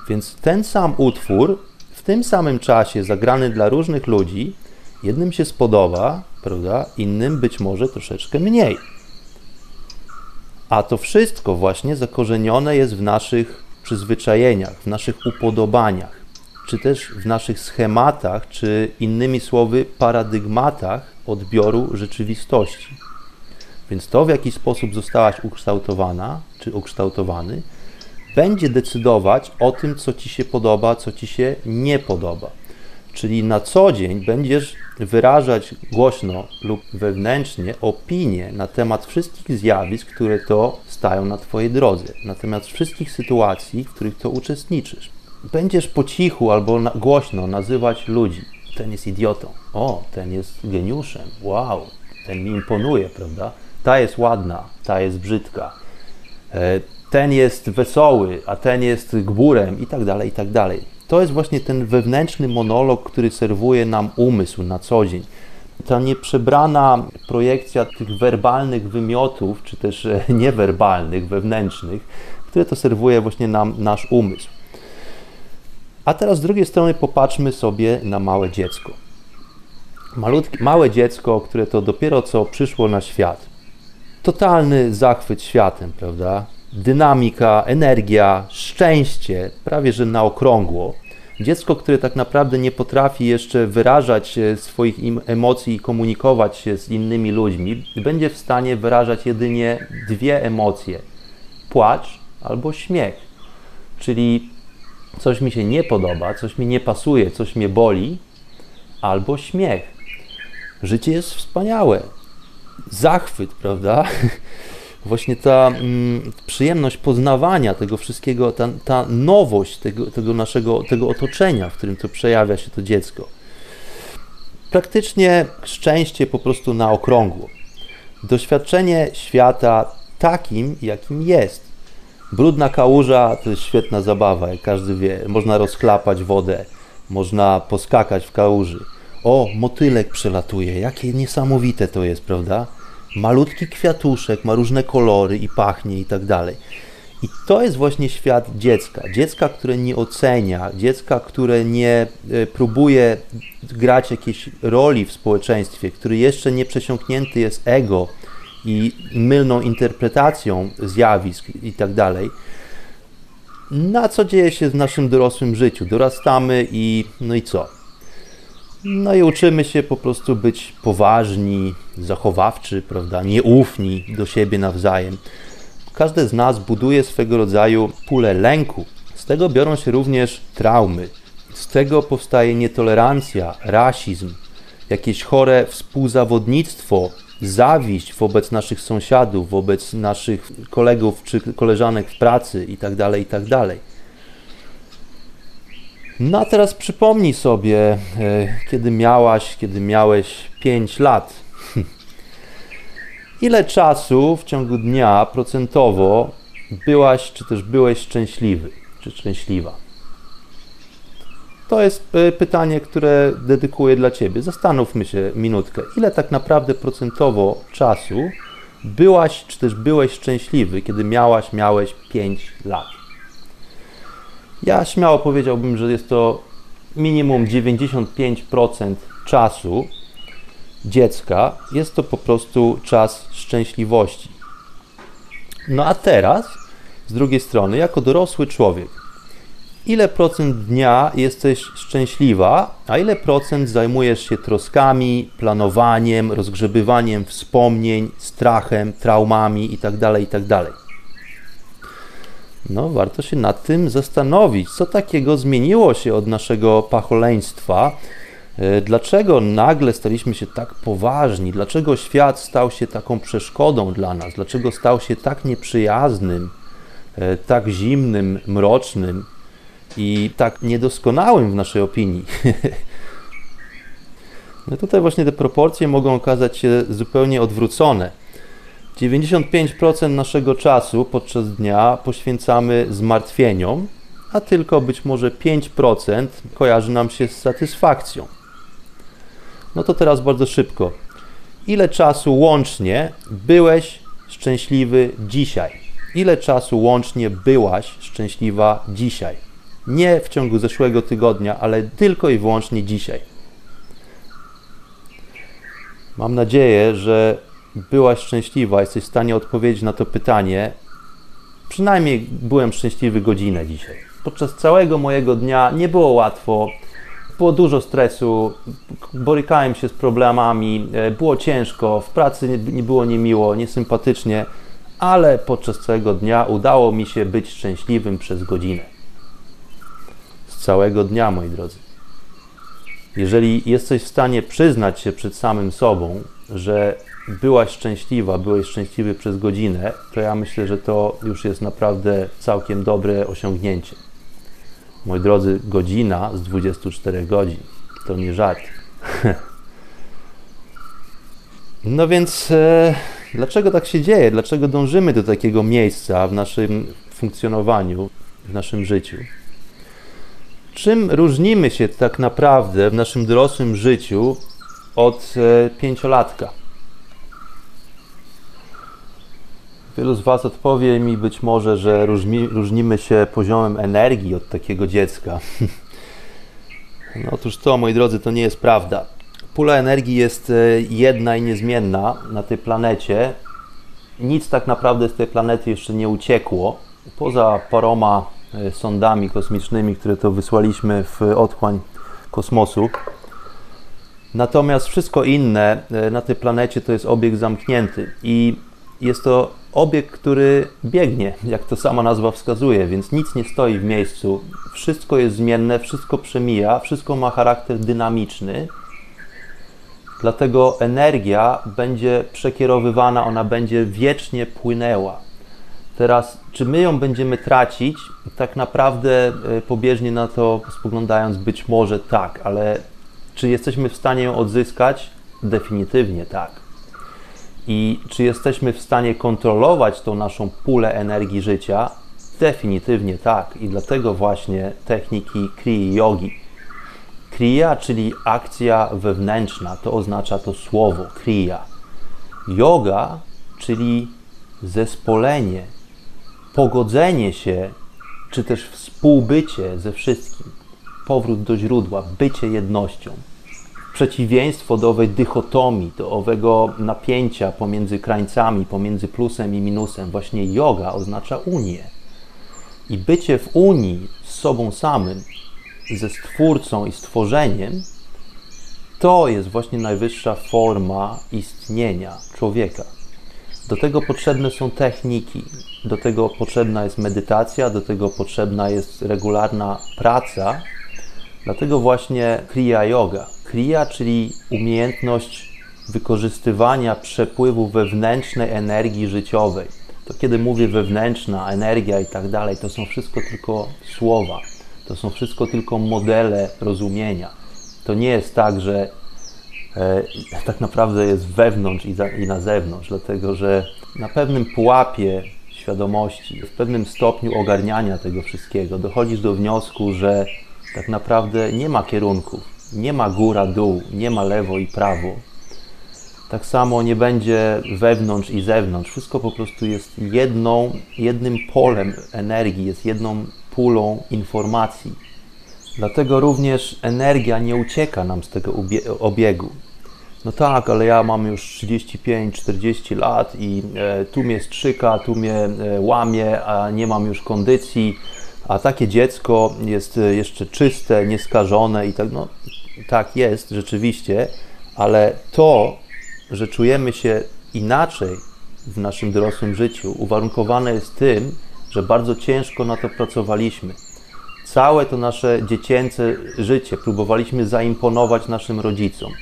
Więc ten sam utwór w tym samym czasie zagrany dla różnych ludzi, jednym się spodoba, prawda, innym być może troszeczkę mniej. A to wszystko właśnie zakorzenione jest w naszych przyzwyczajeniach, w naszych upodobaniach czy też w naszych schematach, czy innymi słowy, paradygmatach odbioru rzeczywistości. Więc to, w jaki sposób zostałaś ukształtowana, czy ukształtowany, będzie decydować o tym, co ci się podoba, co ci się nie podoba. Czyli na co dzień będziesz wyrażać głośno lub wewnętrznie opinie na temat wszystkich zjawisk, które to stają na Twojej drodze, na temat wszystkich sytuacji, w których to uczestniczysz będziesz po cichu albo na, głośno nazywać ludzi. Ten jest idiotą. O, ten jest geniuszem. Wow, ten mi imponuje, prawda? Ta jest ładna, ta jest brzydka. E, ten jest wesoły, a ten jest gburem i tak dalej, i tak dalej. To jest właśnie ten wewnętrzny monolog, który serwuje nam umysł na co dzień. Ta nieprzebrana projekcja tych werbalnych wymiotów, czy też e, niewerbalnych, wewnętrznych, które to serwuje właśnie nam nasz umysł. A teraz z drugiej strony popatrzmy sobie na małe dziecko. Malutkie, małe dziecko, które to dopiero co przyszło na świat. Totalny zachwyt światem, prawda? Dynamika, energia, szczęście, prawie że na okrągło. Dziecko, które tak naprawdę nie potrafi jeszcze wyrażać e, swoich emocji i komunikować się z innymi ludźmi, będzie w stanie wyrażać jedynie dwie emocje: płacz albo śmiech. Czyli coś mi się nie podoba, coś mi nie pasuje, coś mnie boli, albo śmiech. Życie jest wspaniałe. Zachwyt, prawda? *laughs* Właśnie ta mm, przyjemność poznawania tego wszystkiego, ta, ta nowość tego, tego naszego tego otoczenia, w którym to przejawia się to dziecko. Praktycznie szczęście po prostu na okrągło. Doświadczenie świata takim, jakim jest Brudna kałuża to jest świetna zabawa, jak każdy wie. Można rozklapać wodę, można poskakać w kałuży. O, motylek przelatuje, jakie niesamowite to jest, prawda? Malutki kwiatuszek, ma różne kolory i pachnie i tak dalej. I to jest właśnie świat dziecka. Dziecka, które nie ocenia, dziecka, które nie e, próbuje grać jakiejś roli w społeczeństwie, który jeszcze nie przesiąknięty jest ego, i mylną interpretacją zjawisk i tak dalej, na co dzieje się w naszym dorosłym życiu. Dorastamy i no i co? No i uczymy się po prostu być poważni, zachowawczy, prawda, nieufni do siebie nawzajem. Każdy z nas buduje swego rodzaju pulę lęku. Z tego biorą się również traumy. Z tego powstaje nietolerancja, rasizm, jakieś chore współzawodnictwo zawiść wobec naszych sąsiadów, wobec naszych kolegów czy koleżanek w pracy itd., tak itd. Tak no a teraz przypomnij sobie, e, kiedy miałaś, kiedy miałeś 5 lat. *laughs* Ile czasu w ciągu dnia procentowo byłaś, czy też byłeś szczęśliwy, czy szczęśliwa? To jest e, pytanie, które dedykuję dla Ciebie. Zastanówmy się minutkę, ile tak naprawdę procentowo czasu byłaś, czy też byłeś szczęśliwy, kiedy miałaś, miałeś 5 lat. Ja śmiało powiedziałbym, że jest to minimum 95% czasu dziecka, jest to po prostu czas szczęśliwości. No a teraz, z drugiej strony, jako dorosły człowiek, ile procent dnia jesteś szczęśliwa, a ile procent zajmujesz się troskami, planowaniem, rozgrzebywaniem wspomnień, strachem, traumami itd., tak itd. Tak no, warto się nad tym zastanowić, co takiego zmieniło się od naszego pacholeństwa, e, Dlaczego nagle staliśmy się tak poważni? Dlaczego świat stał się taką przeszkodą dla nas? Dlaczego stał się tak nieprzyjaznym, e, tak zimnym, mrocznym? I tak niedoskonałym w naszej opinii. *laughs* No tutaj właśnie te proporcje mogą okazać się zupełnie odwrócone. 95% naszego czasu podczas dnia poświęcamy zmartwieniom, a tylko być może 5% kojarzy nam się z satysfakcją. No to teraz bardzo szybko. Ile czasu łącznie byłeś szczęśliwy dzisiaj? Ile czasu łącznie byłaś szczęśliwa dzisiaj? Nie w ciągu zeszłego tygodnia, ale tylko i wyłącznie dzisiaj. Mam nadzieję, że byłaś szczęśliwa, jesteś w stanie odpowiedzieć na to pytanie. Przynajmniej byłem szczęśliwy godzinę dzisiaj. Podczas całego mojego dnia nie było łatwo, było dużo stresu, borykałem się z problemami, e, było ciężko, w pracy nie było niemiło, niesympatycznie, ale podczas całego dnia udało mi się być szczęśliwym przez godzinę. Całego dnia, moi drodzy. Jeżeli jesteś w stanie przyznać się przed samym sobą, że byłaś szczęśliwa, byłeś szczęśliwy przez godzinę, to ja myślę, że to już jest naprawdę całkiem dobre osiągnięcie. Moi drodzy, godzina z 24 godzin to nie żart. *laughs* No więc e, dlaczego tak się dzieje? Dlaczego dążymy do takiego miejsca w naszym funkcjonowaniu, w naszym życiu? Czym różnimy się tak naprawdę w naszym dorosłym życiu od e, pięciolatka? Wielu z Was odpowie mi być może, że różni, różnimy się poziomem energii od takiego dziecka. *laughs* No otóż to, moi drodzy, to nie jest prawda. Pula energii jest e, jedna i niezmienna na tej planecie. Nic tak naprawdę z tej planety jeszcze nie uciekło. Poza paroma sondami kosmicznymi, które to wysłaliśmy w otchłań kosmosu. Natomiast wszystko inne e, na tej planecie to jest obieg zamknięty i jest to obieg, który biegnie, jak to sama nazwa wskazuje, więc nic nie stoi w miejscu. Wszystko jest zmienne, wszystko przemija, wszystko ma charakter dynamiczny. Dlatego energia będzie przekierowywana, ona będzie wiecznie płynęła. Teraz, czy my ją będziemy tracić? Tak naprawdę, e, pobieżnie na to spoglądając, być może tak, ale czy jesteśmy w stanie ją odzyskać? Definitywnie tak. I czy jesteśmy w stanie kontrolować tą naszą pulę energii życia? Definitywnie tak. I dlatego właśnie techniki Kriya Yogi. Kriya, czyli akcja wewnętrzna, to oznacza to słowo Kriya. Yoga, czyli zespolenie, pogodzenie się, czy też współbycie ze wszystkim, powrót do źródła, bycie jednością przeciwieństwo do owej dychotomii, do owego napięcia pomiędzy krańcami, pomiędzy plusem i minusem. Właśnie yoga oznacza unię. I bycie w unii z sobą samym, ze Stwórcą i stworzeniem, to jest właśnie najwyższa forma istnienia człowieka. Do tego potrzebne są techniki, do tego potrzebna jest medytacja, do tego potrzebna jest regularna praca. Dlatego właśnie Kriya Yoga Kriya, czyli umiejętność wykorzystywania przepływu wewnętrznej energii życiowej. To kiedy mówię wewnętrzna, energia i tak dalej, to są wszystko tylko słowa, to są wszystko tylko modele rozumienia. To nie jest tak, że tak naprawdę jest wewnątrz i, za, i na zewnątrz, dlatego że na pewnym pułapie świadomości, w pewnym stopniu ogarniania tego wszystkiego dochodzisz do wniosku, że tak naprawdę nie ma kierunków nie ma góra-dół, nie ma lewo i prawo. Tak samo nie będzie wewnątrz i zewnątrz. Wszystko po prostu jest jedną, jednym polem energii, jest jedną pulą informacji. Dlatego również energia nie ucieka nam z tego obiegu. No tak, ale ja mam już 35-40 lat i e, tu mnie strzyka, tu mnie e, łamie, a nie mam już kondycji, a takie dziecko jest e, jeszcze czyste, nieskażone i tak, no tak jest rzeczywiście, ale to, że czujemy się inaczej w naszym dorosłym życiu, uwarunkowane jest tym, że bardzo ciężko na to pracowaliśmy. Całe to nasze dziecięce życie próbowaliśmy zaimponować naszym rodzicom.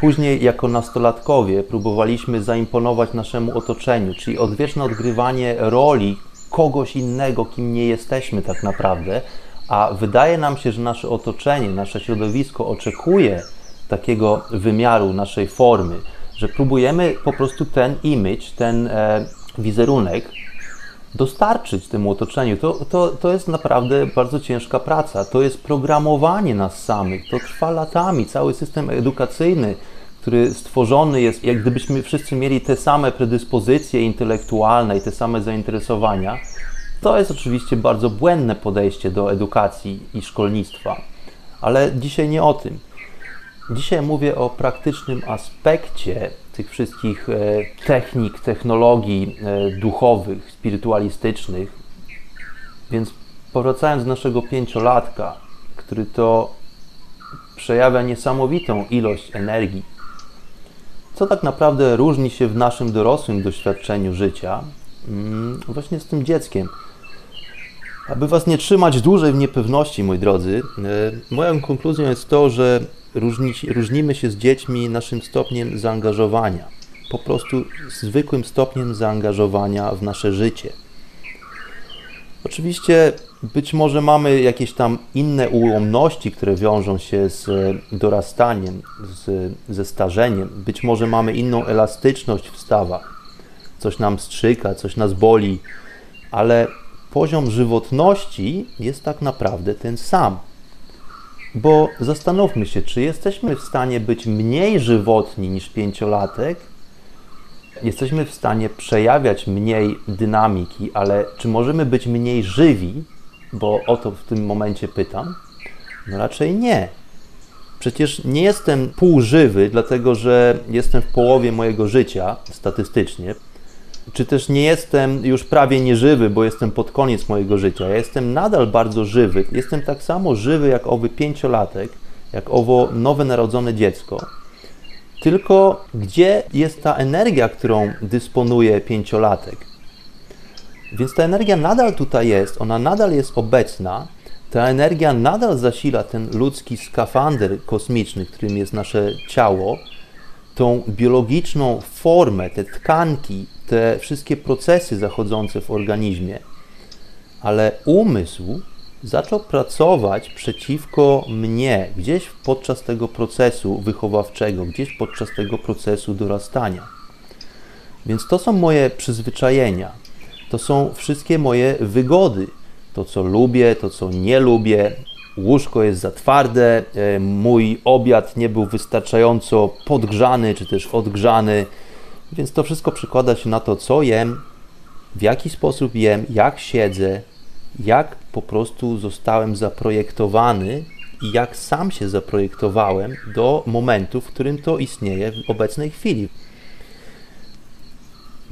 Później, jako nastolatkowie, próbowaliśmy zaimponować naszemu otoczeniu, czyli odwieczne odgrywanie roli kogoś innego, kim nie jesteśmy tak naprawdę, a wydaje nam się, że nasze otoczenie, nasze środowisko oczekuje takiego wymiaru naszej formy, że próbujemy po prostu ten image, ten e, wizerunek dostarczyć temu otoczeniu. To, to, to jest naprawdę bardzo ciężka praca. To jest programowanie nas samych. To trwa latami. Cały system edukacyjny, który stworzony jest, jak gdybyśmy wszyscy mieli te same predyspozycje intelektualne i te same zainteresowania, to jest oczywiście bardzo błędne podejście do edukacji i szkolnictwa. Ale dzisiaj nie o tym. Dzisiaj mówię o praktycznym aspekcie tych wszystkich e, technik, technologii e, duchowych, spirytualistycznych. Więc powracając do naszego pięciolatka, który to przejawia niesamowitą ilość energii, co tak naprawdę różni się w naszym dorosłym doświadczeniu życia mm, właśnie z tym dzieckiem. Aby Was nie trzymać dłużej w niepewności, moi drodzy, e, moją konkluzją jest to, że różni, różnimy się z dziećmi naszym stopniem zaangażowania, po prostu zwykłym stopniem zaangażowania w nasze życie. Oczywiście być może mamy jakieś tam inne ułomności, które wiążą się z dorastaniem, z, ze starzeniem. Być może mamy inną elastyczność w stawach. Coś nam strzyka, coś nas boli, ale poziom żywotności jest tak naprawdę ten sam. Bo zastanówmy się, czy jesteśmy w stanie być mniej żywotni niż pięciolatek, jesteśmy w stanie przejawiać mniej dynamiki, ale czy możemy być mniej żywi? Bo o to w tym momencie pytam. No raczej nie. Przecież nie jestem półżywy, dlatego że jestem w połowie mojego życia statystycznie czy też nie jestem już prawie nieżywy, bo jestem pod koniec mojego życia. Ja jestem nadal bardzo żywy. Jestem tak samo żywy jak owy pięciolatek, jak owo nowe narodzone dziecko. Tylko gdzie jest ta energia, którą dysponuje pięciolatek? Więc ta energia nadal tutaj jest, ona nadal jest obecna. Ta energia nadal zasila ten ludzki skafander kosmiczny, którym jest nasze ciało, tą biologiczną formę, te tkanki, te wszystkie procesy zachodzące w organizmie, ale umysł zaczął pracować przeciwko mnie gdzieś podczas tego procesu wychowawczego, gdzieś podczas tego procesu dorastania. Więc to są moje przyzwyczajenia, to są wszystkie moje wygody, to co lubię, to co nie lubię. Łóżko jest za twarde, e, mój obiad nie był wystarczająco podgrzany czy też odgrzany więc to wszystko przykłada się na to, co jem, w jaki sposób jem, jak siedzę, jak po prostu zostałem zaprojektowany i jak sam się zaprojektowałem do momentu, w którym to istnieje w obecnej chwili.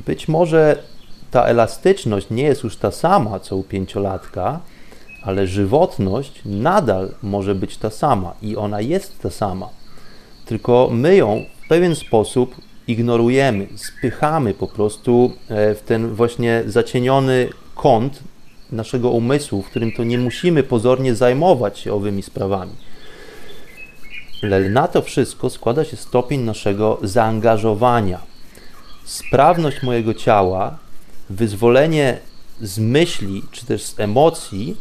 Być może ta elastyczność nie jest już ta sama co u pięciolatka, ale żywotność nadal może być ta sama i ona jest ta sama. Tylko my ją w pewien sposób ignorujemy, spychamy po prostu e, w ten właśnie zacieniony kąt naszego umysłu, w którym to nie musimy pozornie zajmować się owymi sprawami. Ale na to wszystko składa się stopień naszego zaangażowania, sprawność mojego ciała, wyzwolenie z myśli czy też z emocji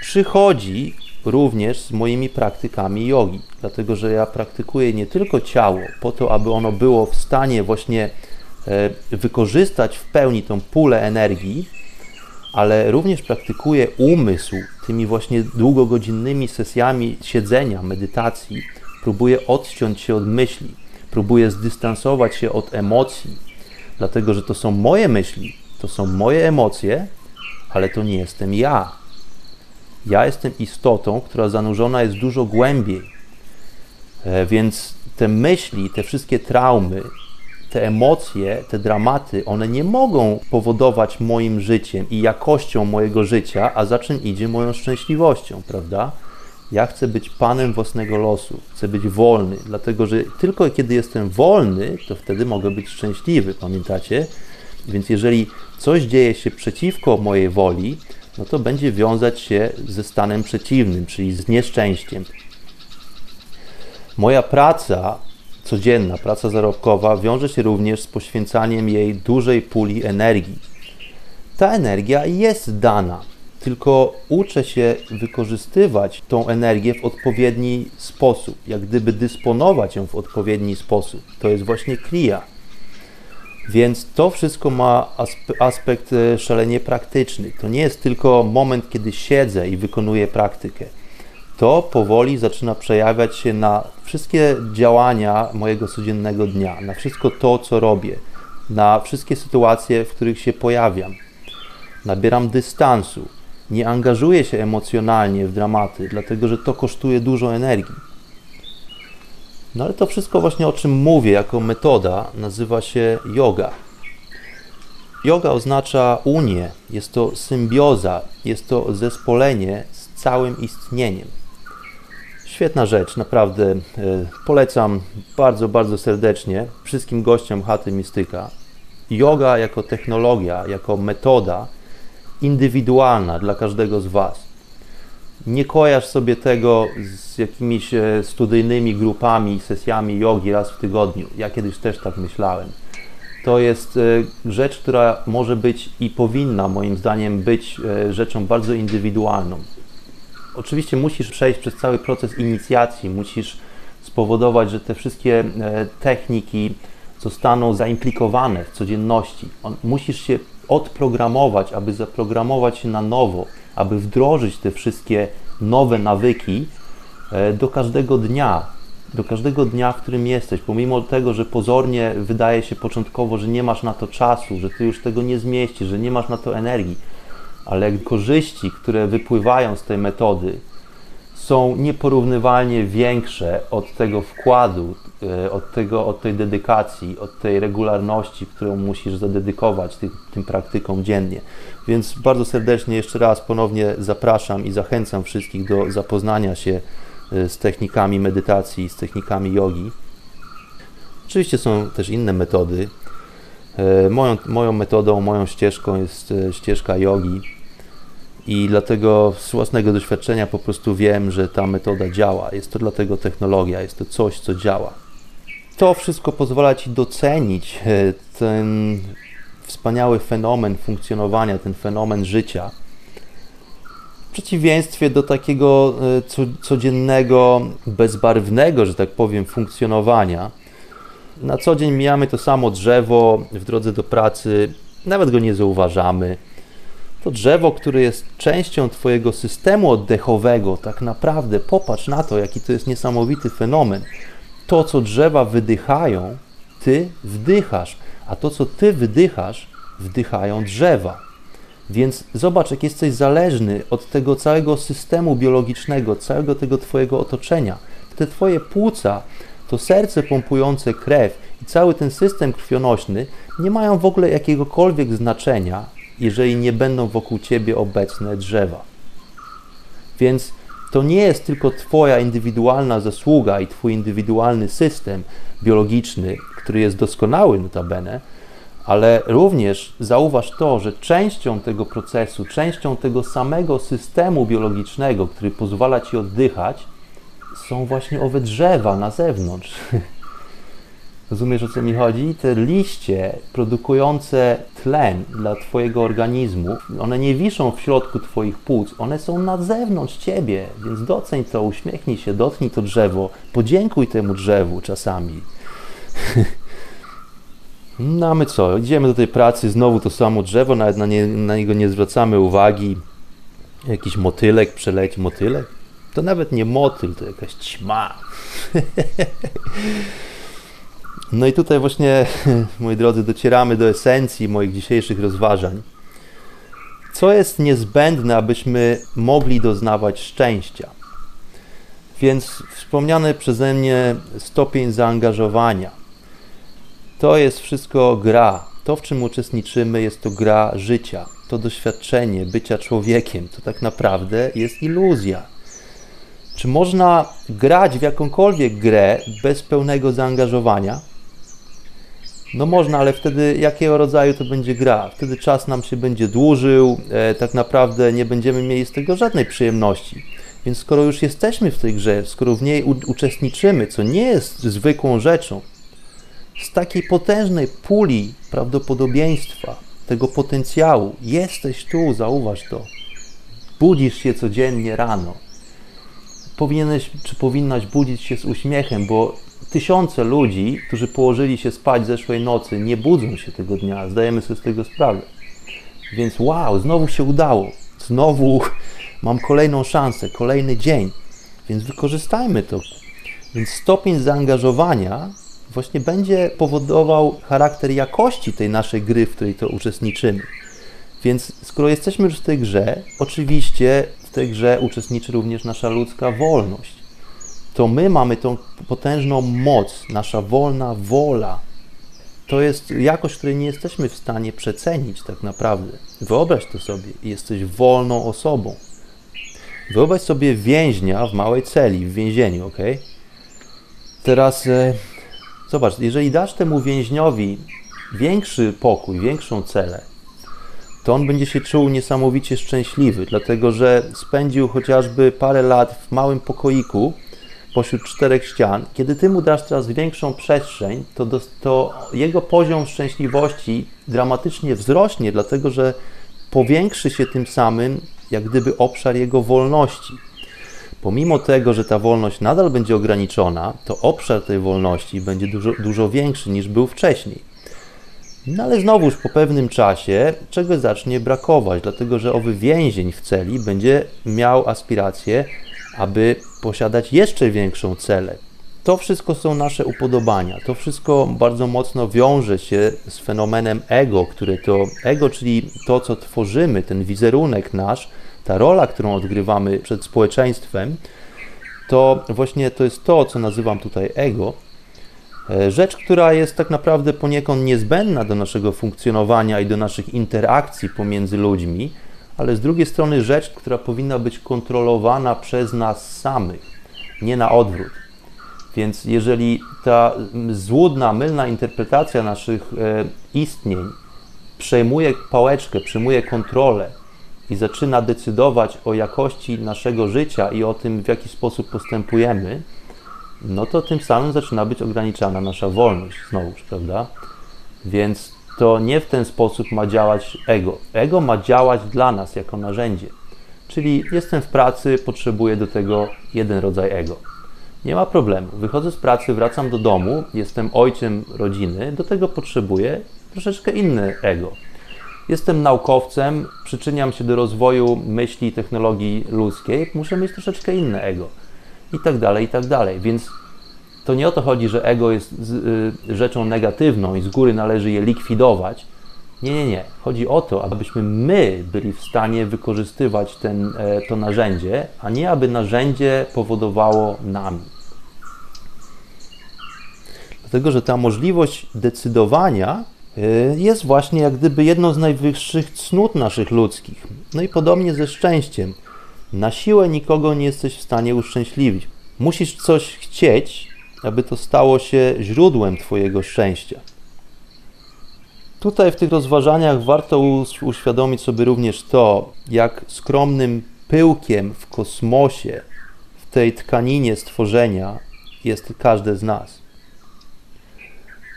przychodzi również z moimi praktykami jogi, dlatego że ja praktykuję nie tylko ciało, po to, aby ono było w stanie właśnie e, wykorzystać w pełni tą pulę energii, ale również praktykuję umysł tymi właśnie długogodzinnymi sesjami siedzenia, medytacji. Próbuję odciąć się od myśli, próbuję zdystansować się od emocji, dlatego że to są moje myśli, to są moje emocje, ale to nie jestem ja. Ja jestem istotą, która zanurzona jest dużo głębiej. E, więc te myśli, te wszystkie traumy, te emocje, te dramaty, one nie mogą powodować moim życiem i jakością mojego życia, a za czym idzie moją szczęśliwością, prawda? Ja chcę być panem własnego losu, chcę być wolny, dlatego że tylko kiedy jestem wolny, to wtedy mogę być szczęśliwy, pamiętacie? Więc jeżeli coś dzieje się przeciwko mojej woli, no to będzie wiązać się ze stanem przeciwnym, czyli z nieszczęściem. Moja praca codzienna, praca zarobkowa wiąże się również z poświęcaniem jej dużej puli energii. Ta energia jest dana. tylko uczę się wykorzystywać tą energię w odpowiedni sposób, jak gdyby dysponować ją w odpowiedni sposób. To jest właśnie kriya. Więc to wszystko ma aspekt e, szalenie praktyczny. To nie jest tylko moment, kiedy siedzę i wykonuję praktykę. To powoli zaczyna przejawiać się na wszystkie działania mojego codziennego dnia, na wszystko to, co robię, na wszystkie sytuacje, w których się pojawiam. Nabieram dystansu, nie angażuję się emocjonalnie w dramaty, dlatego że to kosztuje dużo energii. No ale to wszystko właśnie o czym mówię jako metoda nazywa się yoga. Yoga oznacza unię, jest to symbioza, jest to zespolenie z całym istnieniem. Świetna rzecz, naprawdę e, polecam bardzo, bardzo serdecznie wszystkim gościom chaty Mistyka. Yoga jako technologia, jako metoda indywidualna dla każdego z Was nie kojarz sobie tego z jakimiś e, studyjnymi grupami, sesjami jogi raz w tygodniu. Ja kiedyś też tak myślałem. To jest e, rzecz, która może być i powinna moim zdaniem być e, rzeczą bardzo indywidualną. Oczywiście musisz przejść przez cały proces inicjacji, musisz spowodować, że te wszystkie techniki zostaną zaimplikowane w codzienności. musisz się odprogramować, aby zaprogramować się na nowo aby wdrożyć te wszystkie nowe nawyki e, do każdego dnia, do każdego dnia, w którym jesteś, pomimo tego, że pozornie wydaje się początkowo, że nie masz na to czasu, że ty już tego nie zmieścisz, że nie masz na to energii, ale korzyści, które wypływają z tej metody, są nieporównywalnie większe od tego wkładu, od, tego, od tej dedykacji, od tej regularności, którą musisz zadedykować tym, tym praktykom dziennie. Więc bardzo serdecznie jeszcze raz ponownie zapraszam i zachęcam wszystkich do zapoznania się e, z technikami medytacji, z technikami jogi. Oczywiście są też inne metody. E, moją, moją metodą, moją ścieżką jest ścieżka jogi i dlatego z własnego doświadczenia po prostu wiem, że ta metoda działa. Jest to dlatego technologia, jest to coś, co działa. To wszystko pozwala Ci docenić e, ten wspaniały fenomen funkcjonowania, ten fenomen życia. W przeciwieństwie do takiego e, codziennego, bezbarwnego, że tak powiem, funkcjonowania. Na co dzień mijamy to samo drzewo w drodze do pracy, nawet go nie zauważamy to drzewo, które jest częścią Twojego systemu oddechowego, tak naprawdę popatrz na to, jaki to jest niesamowity fenomen. To, co drzewa wydychają, Ty wdychasz, a to, co Ty wydychasz, wdychają drzewa. Więc zobacz, jak jesteś zależny od tego całego systemu biologicznego, całego tego Twojego otoczenia. Te Twoje płuca, to serce pompujące krew i cały ten system krwionośny nie mają w ogóle jakiegokolwiek znaczenia jeżeli nie będą wokół ciebie obecne drzewa. Więc to nie jest tylko Twoja indywidualna zasługa i Twój indywidualny system biologiczny, który jest doskonały notabene, ale również zauważ to, że częścią tego procesu, częścią tego samego systemu biologicznego, który pozwala Ci oddychać, są właśnie owe drzewa na zewnątrz. *laughs* Rozumiesz o co mi chodzi? Te liście produkujące tlen dla Twojego organizmu, one nie wiszą w środku Twoich płuc, one są na zewnątrz Ciebie, więc doceń to, uśmiechnij się, dotknij to drzewo, podziękuj temu drzewu czasami. *laughs* No a my co? Idziemy do tej pracy, znowu to samo drzewo, nawet na, nie, na niego nie zwracamy uwagi. Jakiś motylek przeleci, motylek? To nawet nie motyl, to jakaś ćma. *laughs* No i tutaj właśnie, *laughs* moi drodzy, docieramy do esencji moich dzisiejszych rozważań. Co jest niezbędne, abyśmy mogli doznawać szczęścia? Więc wspomniany przeze mnie stopień zaangażowania. To jest wszystko gra. To, w czym uczestniczymy, jest to gra życia. To doświadczenie bycia człowiekiem. To tak naprawdę jest iluzja. Czy można grać w jakąkolwiek grę bez pełnego zaangażowania? No można, ale wtedy jakiego rodzaju to będzie gra? Wtedy czas nam się będzie dłużył, e, tak naprawdę nie będziemy mieli z tego żadnej przyjemności. Więc skoro już jesteśmy w tej grze, skoro w niej uczestniczymy, co nie jest zwykłą rzeczą, z takiej potężnej puli prawdopodobieństwa, tego potencjału, jesteś tu, zauważ to. budzisz się codziennie rano. Powinieneś czy powinnaś budzić się z uśmiechem, bo tysiące ludzi, którzy położyli się spać zeszłej nocy, nie budzą się tego dnia. Zdajemy sobie z tego sprawę. Więc wow, znowu się udało. Znowu *laughs* mam kolejną szansę, kolejny dzień. Więc wykorzystajmy to. Więc stopień zaangażowania właśnie będzie powodował charakter jakości tej naszej gry, w której to uczestniczymy. Więc skoro jesteśmy już w tej grze, oczywiście w tej grze uczestniczy również nasza ludzka wolność. To my mamy tą potężną moc, nasza wolna wola. To jest jakość, której nie jesteśmy w stanie przecenić tak naprawdę. Wyobraź to sobie, jesteś wolną osobą. Wyobraź sobie więźnia w małej celi, w więzieniu, ok? Teraz e, zobacz, jeżeli dasz temu więźniowi większy pokój, większą celę, to on będzie się czuł niesamowicie szczęśliwy, dlatego że spędził chociażby parę lat w małym pokoiku pośród czterech ścian. Kiedy ty mu dasz teraz większą przestrzeń, to, do, to jego poziom szczęśliwości dramatycznie wzrośnie, dlatego że powiększy się tym samym jak gdyby obszar jego wolności. Pomimo tego, że ta wolność nadal będzie ograniczona, to obszar tej wolności będzie dużo, dużo większy niż był wcześniej. No ale znowuż po pewnym czasie czegoś zacznie brakować, dlatego że owy więzień w celi będzie miał aspirację, aby posiadać jeszcze większą celę. To wszystko są nasze upodobania. To wszystko bardzo mocno wiąże się z fenomenem ego, które to ego, czyli to, co tworzymy, ten wizerunek nasz, ta rola, którą odgrywamy przed społeczeństwem, to właśnie to jest to, co nazywam tutaj ego. E, rzecz, która jest tak naprawdę poniekąd niezbędna do naszego funkcjonowania i do naszych interakcji pomiędzy ludźmi, ale z drugiej strony rzecz, która powinna być kontrolowana przez nas samych, nie na odwrót. Więc jeżeli ta złudna, mylna interpretacja naszych e, istnień przejmuje pałeczkę, przejmuje kontrolę i zaczyna decydować o jakości naszego życia i o tym, w jaki sposób postępujemy, no to tym samym zaczyna być ograniczana nasza wolność, znowuż, prawda? Więc to nie w ten sposób ma działać ego. Ego ma działać dla nas jako narzędzie. Czyli jestem w pracy, potrzebuję do tego jeden rodzaj ego. Nie ma problemu. Wychodzę z pracy, wracam do domu, jestem ojcem rodziny, do tego potrzebuję troszeczkę inne ego. Jestem naukowcem, przyczyniam się do rozwoju myśli i technologii ludzkiej, muszę mieć troszeczkę inne ego. I tak dalej, i tak dalej. Więc to nie o to chodzi, że ego jest y, rzeczą negatywną i z góry należy je likwidować. Nie, nie, nie. Chodzi o to, abyśmy my byli w stanie wykorzystywać ten, e, to narzędzie, a nie aby narzędzie powodowało nami. Dlatego, że ta możliwość decydowania y, jest właśnie jak gdyby jedną z najwyższych cnót naszych ludzkich. No i podobnie ze szczęściem. Na siłę nikogo nie jesteś w stanie uszczęśliwić. Musisz coś chcieć, aby to stało się źródłem Twojego szczęścia. Tutaj w tych rozważaniach warto uświadomić sobie również to, jak skromnym pyłkiem w kosmosie, w tej tkaninie stworzenia jest każde z nas.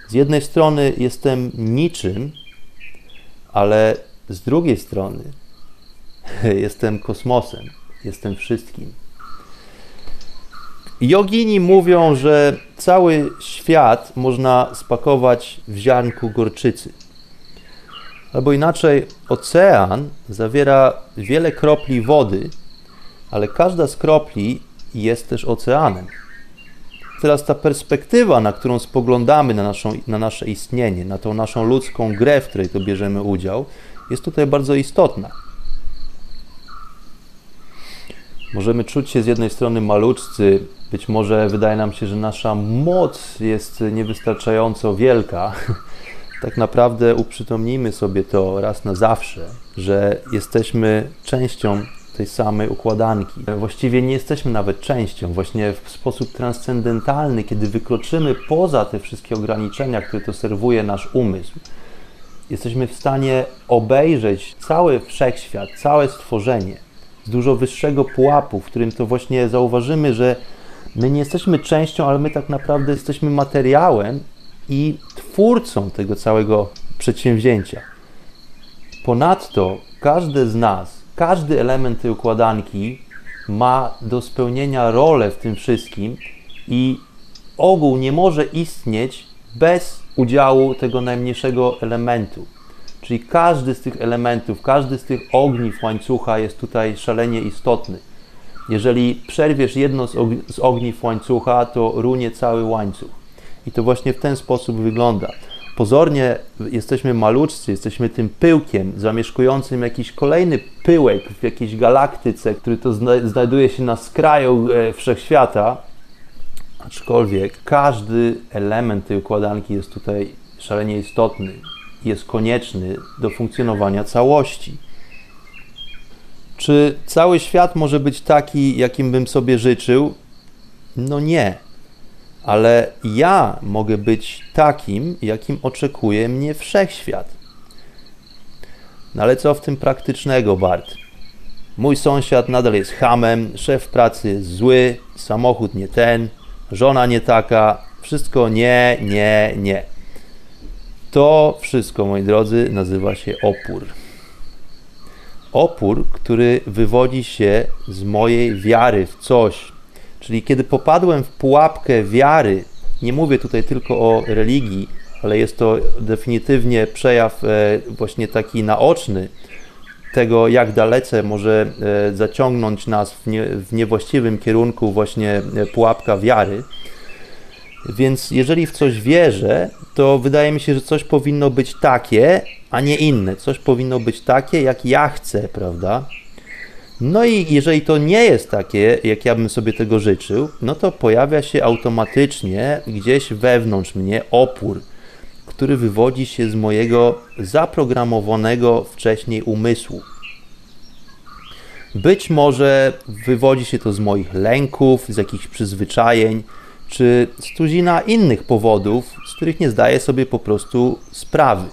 Z jednej strony jestem niczym, ale z drugiej strony *laughs* jestem kosmosem, jestem wszystkim. Jogini mówią, że cały świat można spakować w ziarnku gorczycy. Albo inaczej, ocean zawiera wiele kropli wody, ale każda z kropli jest też oceanem. Teraz ta perspektywa, na którą spoglądamy na, naszą, na nasze istnienie, na tą naszą ludzką grę, w której to bierzemy udział, jest tutaj bardzo istotna. Możemy czuć się z jednej strony maluczcy, być może wydaje nam się, że nasza moc jest niewystarczająco wielka. *laughs* Tak naprawdę uprzytomnijmy sobie to raz na zawsze, że jesteśmy częścią tej samej układanki. Właściwie nie jesteśmy nawet częścią, właśnie w sposób transcendentalny, kiedy wykroczymy poza te wszystkie ograniczenia, które to serwuje nasz umysł. Jesteśmy w stanie obejrzeć cały wszechświat, całe stworzenie z dużo wyższego pułapu, w którym to właśnie zauważymy, że my nie jesteśmy częścią, ale my tak naprawdę jesteśmy materiałem i twórcą tego całego przedsięwzięcia. Ponadto każdy z nas każdy element tej układanki ma do spełnienia rolę w tym wszystkim i ogół nie może istnieć bez udziału tego najmniejszego elementu. Czyli każdy z tych elementów, każdy z tych ogniw łańcucha jest tutaj szalenie istotny. Jeżeli przerwiesz jedno z, og- z ogniw łańcucha, to runie cały łańcuch. I to właśnie w ten sposób wygląda. Pozornie jesteśmy maluczcy, jesteśmy tym pyłkiem zamieszkującym jakiś kolejny pyłek w jakiejś galaktyce, który to zna- znajduje się na skraju e, wszechświata. Aczkolwiek każdy element tej układanki jest tutaj szalenie istotny, jest konieczny do funkcjonowania całości. Czy cały świat może być taki, jakim bym sobie życzył? No nie. Ale ja mogę być takim, jakim oczekuje mnie wszechświat. No ale co w tym praktycznego, Bart? Mój sąsiad nadal jest hamem, szef pracy zły, samochód nie ten, żona nie taka, wszystko nie, nie, nie. To wszystko, moi drodzy, nazywa się opór. Opór, który wywodzi się z mojej wiary w coś. Czyli kiedy popadłem w pułapkę wiary, nie mówię tutaj tylko o religii, ale jest to definitywnie przejaw e, właśnie taki naoczny tego, jak dalece może e, zaciągnąć nas w, w niewłaściwym kierunku właśnie e, pułapka wiary. Więc jeżeli w coś wierzę, to wydaje mi się, że coś powinno być takie, a nie inne. Coś powinno być takie, jak ja chcę, prawda? No i jeżeli to nie jest takie, jak ja bym sobie tego życzył, no to pojawia się automatycznie gdzieś wewnątrz mnie opór, który wywodzi się z mojego zaprogramowanego wcześniej umysłu. Być może wywodzi się to z moich lęków, z jakichś przyzwyczajeń, czy z tuzina innych powodów, z których nie zdaję sobie po prostu sprawy.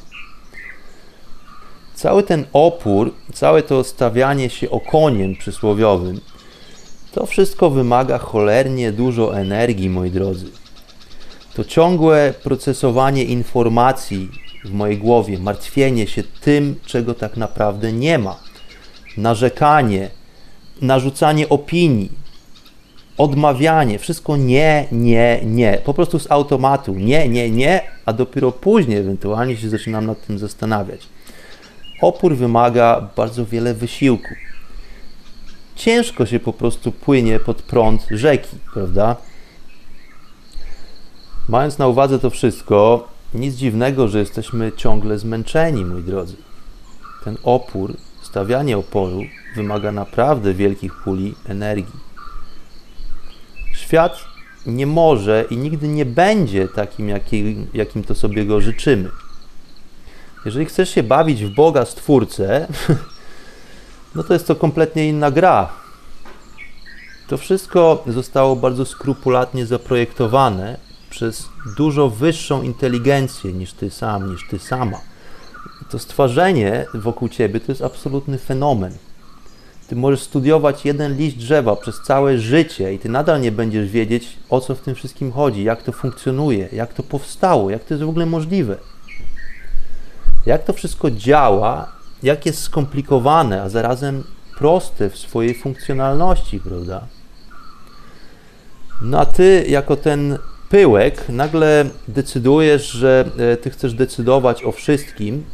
Cały ten opór, całe to stawianie się okoniem przysłowiowym, to wszystko wymaga cholernie dużo energii, moi drodzy. To ciągłe procesowanie informacji w mojej głowie, martwienie się tym, czego tak naprawdę nie ma, narzekanie, narzucanie opinii, odmawianie, wszystko nie, nie, nie, po prostu z automatu, nie, nie, nie, a dopiero później ewentualnie się zaczynam nad tym zastanawiać. Opór wymaga bardzo wiele wysiłku. Ciężko się po prostu płynie pod prąd rzeki, prawda? Mając na uwadze to wszystko, nic dziwnego, że jesteśmy ciągle zmęczeni, moi drodzy. Ten opór, stawianie oporu wymaga naprawdę wielkich puli energii. Świat nie może i nigdy nie będzie takim, jakim, jakim to sobie go życzymy. Jeżeli chcesz się bawić w Boga Stwórcę, *laughs* no to jest to kompletnie inna gra. To wszystko zostało bardzo skrupulatnie zaprojektowane przez dużo wyższą inteligencję niż ty sam, niż ty sama. To stworzenie wokół ciebie to jest absolutny fenomen. Ty możesz studiować jeden liść drzewa przez całe życie i ty nadal nie będziesz wiedzieć, o co w tym wszystkim chodzi, jak to funkcjonuje, jak to powstało, jak to jest w ogóle możliwe. Jak to wszystko działa, jak jest skomplikowane, a zarazem proste w swojej funkcjonalności, prawda? No a ty, jako ten pyłek, nagle decydujesz, że e, ty chcesz decydować o wszystkim,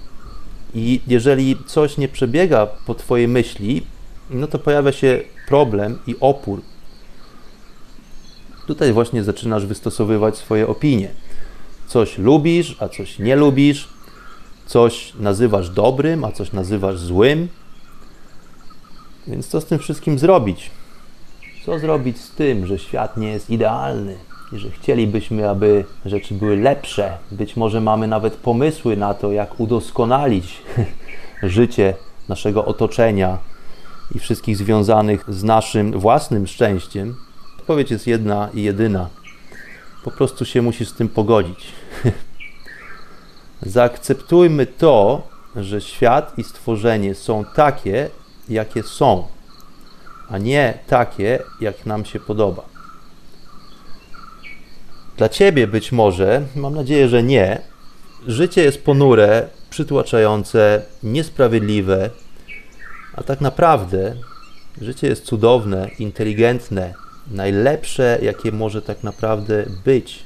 i jeżeli coś nie przebiega po twojej myśli, no to pojawia się problem i opór. Tutaj właśnie zaczynasz wystosowywać swoje opinie. Coś lubisz, a coś nie lubisz, coś nazywasz dobrym, a coś nazywasz złym. Więc co z tym wszystkim zrobić? Co zrobić z tym, że świat nie jest idealny i że chcielibyśmy, aby rzeczy były lepsze? Być może mamy nawet pomysły na to, jak udoskonalić *laughs* życie naszego otoczenia i wszystkich związanych z naszym własnym szczęściem. Odpowiedź jest jedna i jedyna. Po prostu się musisz z tym pogodzić. *laughs* Zaakceptujmy to, że świat i stworzenie są takie, jakie są, a nie takie, jak nam się podoba. Dla ciebie być może, mam nadzieję, że nie, życie jest ponure, przytłaczające, niesprawiedliwe, A tak naprawdę życie jest cudowne, inteligentne, najlepsze, jakie może tak naprawdę być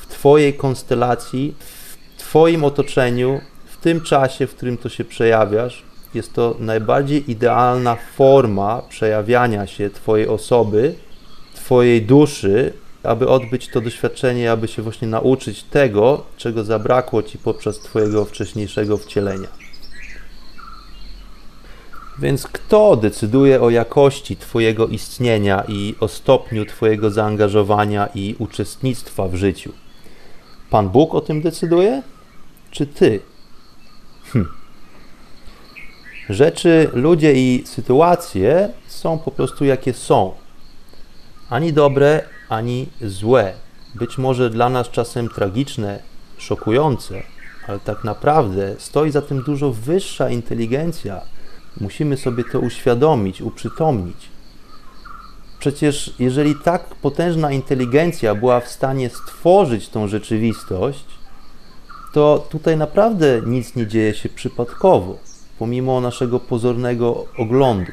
w Twojej konstelacji, w Twoim otoczeniu, w tym czasie, w którym to się przejawiasz. Jest to najbardziej idealna forma przejawiania się Twojej osoby, Twojej duszy, aby odbyć to doświadczenie, aby się właśnie nauczyć tego, czego zabrakło Ci podczas Twojego wcześniejszego wcielenia. Więc kto decyduje o jakości Twojego istnienia i o stopniu Twojego zaangażowania i uczestnictwa w życiu? Pan Bóg o tym decyduje? Czy Ty? Hm. Rzeczy, ludzie i sytuacje są po prostu jakie są. Ani dobre, ani złe. Być może dla nas czasem tragiczne, szokujące, ale tak naprawdę stoi za tym dużo wyższa inteligencja. Musimy sobie to uświadomić, uprzytomnić. Przecież, jeżeli tak potężna inteligencja była w stanie stworzyć tą rzeczywistość, to tutaj naprawdę nic nie dzieje się przypadkowo, pomimo naszego pozornego oglądu.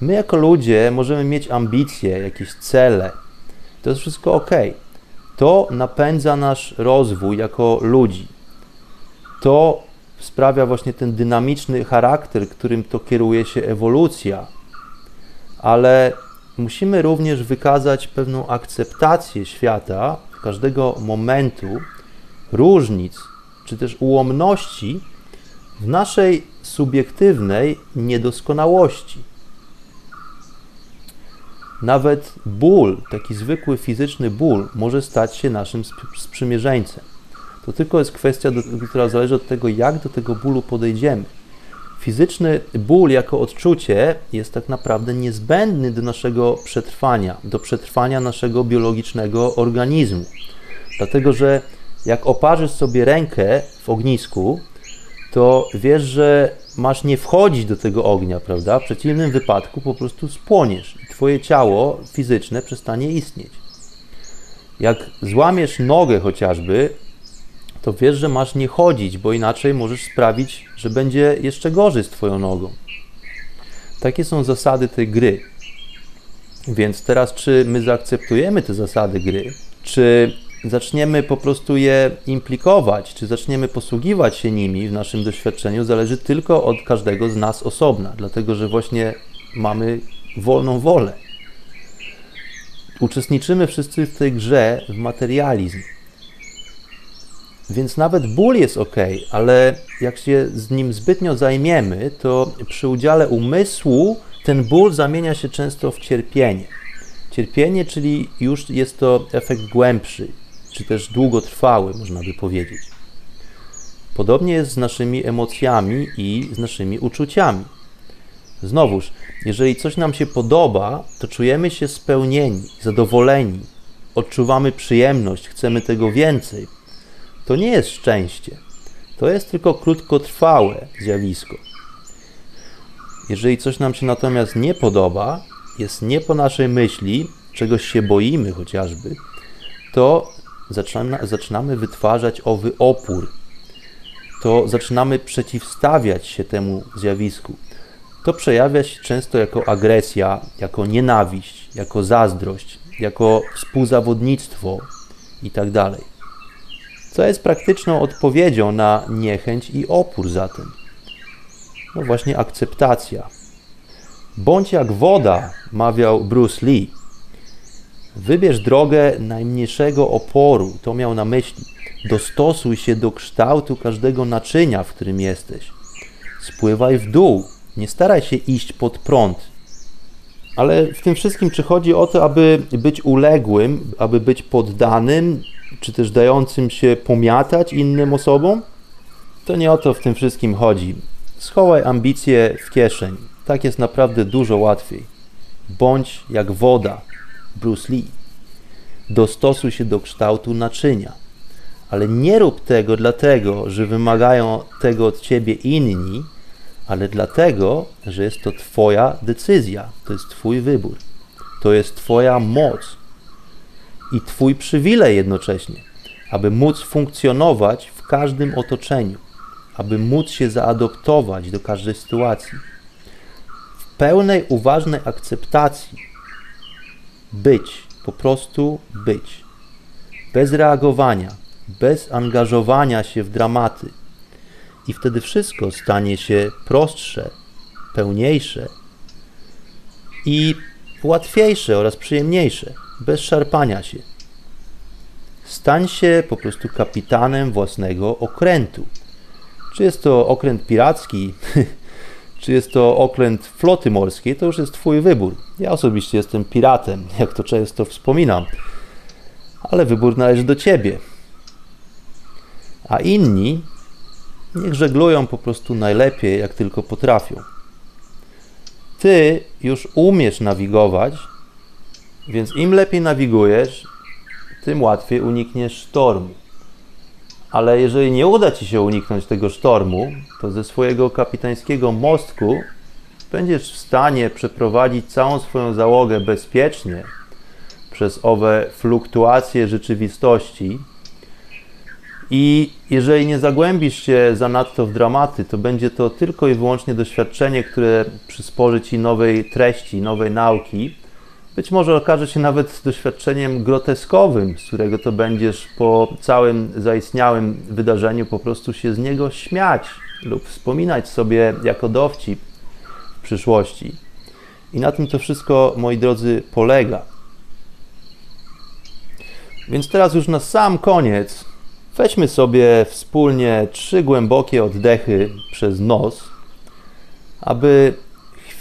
My, jako ludzie, możemy mieć ambicje, jakieś cele. To jest wszystko ok. To napędza nasz rozwój jako ludzi. To sprawia właśnie ten dynamiczny charakter, którym to kieruje się ewolucja. Ale musimy również wykazać pewną akceptację świata, każdego momentu, różnic, czy też ułomności w naszej subiektywnej niedoskonałości. Nawet ból, taki zwykły fizyczny ból, może stać się naszym sprzymierzeńcem. To tylko jest kwestia, do, która zależy od tego, jak do tego bólu podejdziemy. Fizyczny ból jako odczucie jest tak naprawdę niezbędny do naszego przetrwania, do przetrwania naszego biologicznego organizmu. Dlatego, że jak oparzysz sobie rękę w ognisku, to wiesz, że masz nie wchodzić do tego ognia, prawda? W przeciwnym wypadku po prostu spłoniesz i twoje ciało fizyczne przestanie istnieć. Jak złamiesz nogę chociażby, to wiesz, że masz nie chodzić, bo inaczej możesz sprawić, że będzie jeszcze gorzej z twoją nogą. Takie są zasady tej gry. Więc teraz, czy my zaakceptujemy te zasady gry, czy zaczniemy po prostu je implikować, czy zaczniemy posługiwać się nimi w naszym doświadczeniu, zależy tylko od każdego z nas osobna, dlatego że właśnie mamy wolną wolę. Uczestniczymy wszyscy w tej grze w materializm. Więc nawet ból jest ok, ale jak się z nim zbytnio zajmiemy, to przy udziale umysłu ten ból zamienia się często w cierpienie. Cierpienie, czyli już jest to efekt głębszy, czy też długotrwały, można by powiedzieć. Podobnie jest z naszymi emocjami i z naszymi uczuciami. Znowuż, jeżeli coś nam się podoba, to czujemy się spełnieni, zadowoleni, odczuwamy przyjemność, chcemy tego więcej. To nie jest szczęście. To jest tylko krótkotrwałe zjawisko. Jeżeli coś nam się natomiast nie podoba, jest nie po naszej myśli, czegoś się boimy chociażby, to zaczyna, zaczynamy wytwarzać owy opór, to zaczynamy przeciwstawiać się temu zjawisku. To przejawia się często jako agresja, jako nienawiść, jako zazdrość, jako współzawodnictwo itd. Co jest praktyczną odpowiedzią na niechęć i opór zatem? No właśnie akceptacja. Bądź jak woda, mawiał Bruce Lee. Wybierz drogę najmniejszego oporu, to miał na myśli. Dostosuj się do kształtu każdego naczynia, w którym jesteś. Spływaj w dół, nie staraj się iść pod prąd. Ale w tym wszystkim, czy chodzi o to, aby być uległym, aby być poddanym, czy też dającym się pomiatać innym osobom? To nie o to w tym wszystkim chodzi. Schowaj ambicje w kieszeń. Tak jest naprawdę dużo łatwiej. Bądź jak woda, Bruce Lee. Dostosuj się do kształtu naczynia. Ale nie rób tego dlatego, że wymagają tego od ciebie inni, ale dlatego, że jest to Twoja decyzja, to jest Twój wybór, to jest Twoja moc i Twój przywilej jednocześnie, aby móc funkcjonować w każdym otoczeniu, aby móc się zaadoptować do każdej sytuacji. W pełnej, uważnej akceptacji być, po prostu być. Bez reagowania, bez angażowania się w dramaty. I wtedy wszystko stanie się prostsze, pełniejsze i łatwiejsze oraz przyjemniejsze, bez szarpania się. Stań się po prostu kapitanem własnego okrętu. Czy jest to okręt piracki, *laughs* czy jest to okręt floty morskiej, to już jest Twój wybór. Ja osobiście jestem piratem, *laughs* jak to często wspominam, ale wybór należy do Ciebie. A inni niech żeglują po prostu najlepiej, jak tylko potrafią. Ty już umiesz nawigować, więc im lepiej nawigujesz, tym łatwiej unikniesz sztormu. Ale jeżeli nie uda Ci się uniknąć tego sztormu, to ze swojego kapitańskiego mostku będziesz w stanie przeprowadzić całą swoją załogę bezpiecznie przez owe fluktuacje rzeczywistości. I jeżeli nie zagłębisz się zanadto w dramaty, to będzie to tylko i wyłącznie doświadczenie, które przysporzy Ci nowej treści, nowej nauki, być może okaże się nawet doświadczeniem groteskowym, z którego to będziesz po całym zaistniałym wydarzeniu po prostu się z niego śmiać lub wspominać sobie jako dowcip w przyszłości. I na tym to wszystko, moi drodzy, polega. Więc teraz już na sam koniec weźmy sobie wspólnie trzy głębokie oddechy przez nos, aby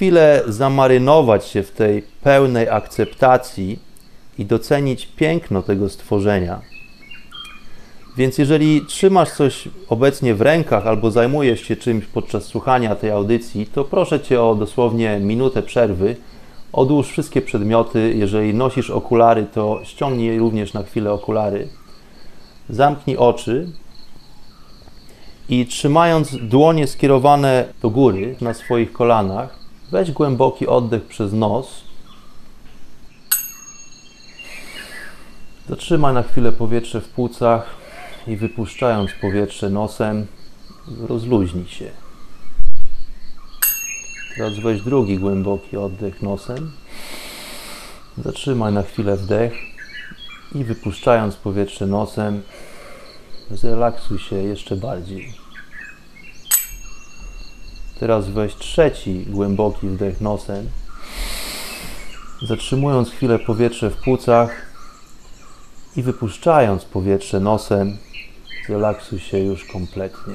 chwilę zamarynować się w tej pełnej akceptacji i docenić piękno tego stworzenia. Więc jeżeli trzymasz coś obecnie w rękach albo zajmujesz się czymś podczas słuchania tej audycji, to proszę Cię o dosłownie minutę przerwy. Odłóż wszystkie przedmioty. Jeżeli nosisz okulary, to ściągnij również na chwilę okulary. Zamknij oczy i trzymając dłonie skierowane do góry na swoich kolanach, Weź głęboki oddech przez nos. Zatrzymaj na chwilę powietrze w płucach i wypuszczając powietrze nosem, rozluźnij się. Teraz weź drugi głęboki oddech nosem. Zatrzymaj na chwilę wdech i wypuszczając powietrze nosem, zrelaksuj się jeszcze bardziej. Teraz weź trzeci głęboki wdech nosem. Zatrzymując chwilę powietrze w płucach i wypuszczając powietrze nosem, zrelaksuj się już kompletnie.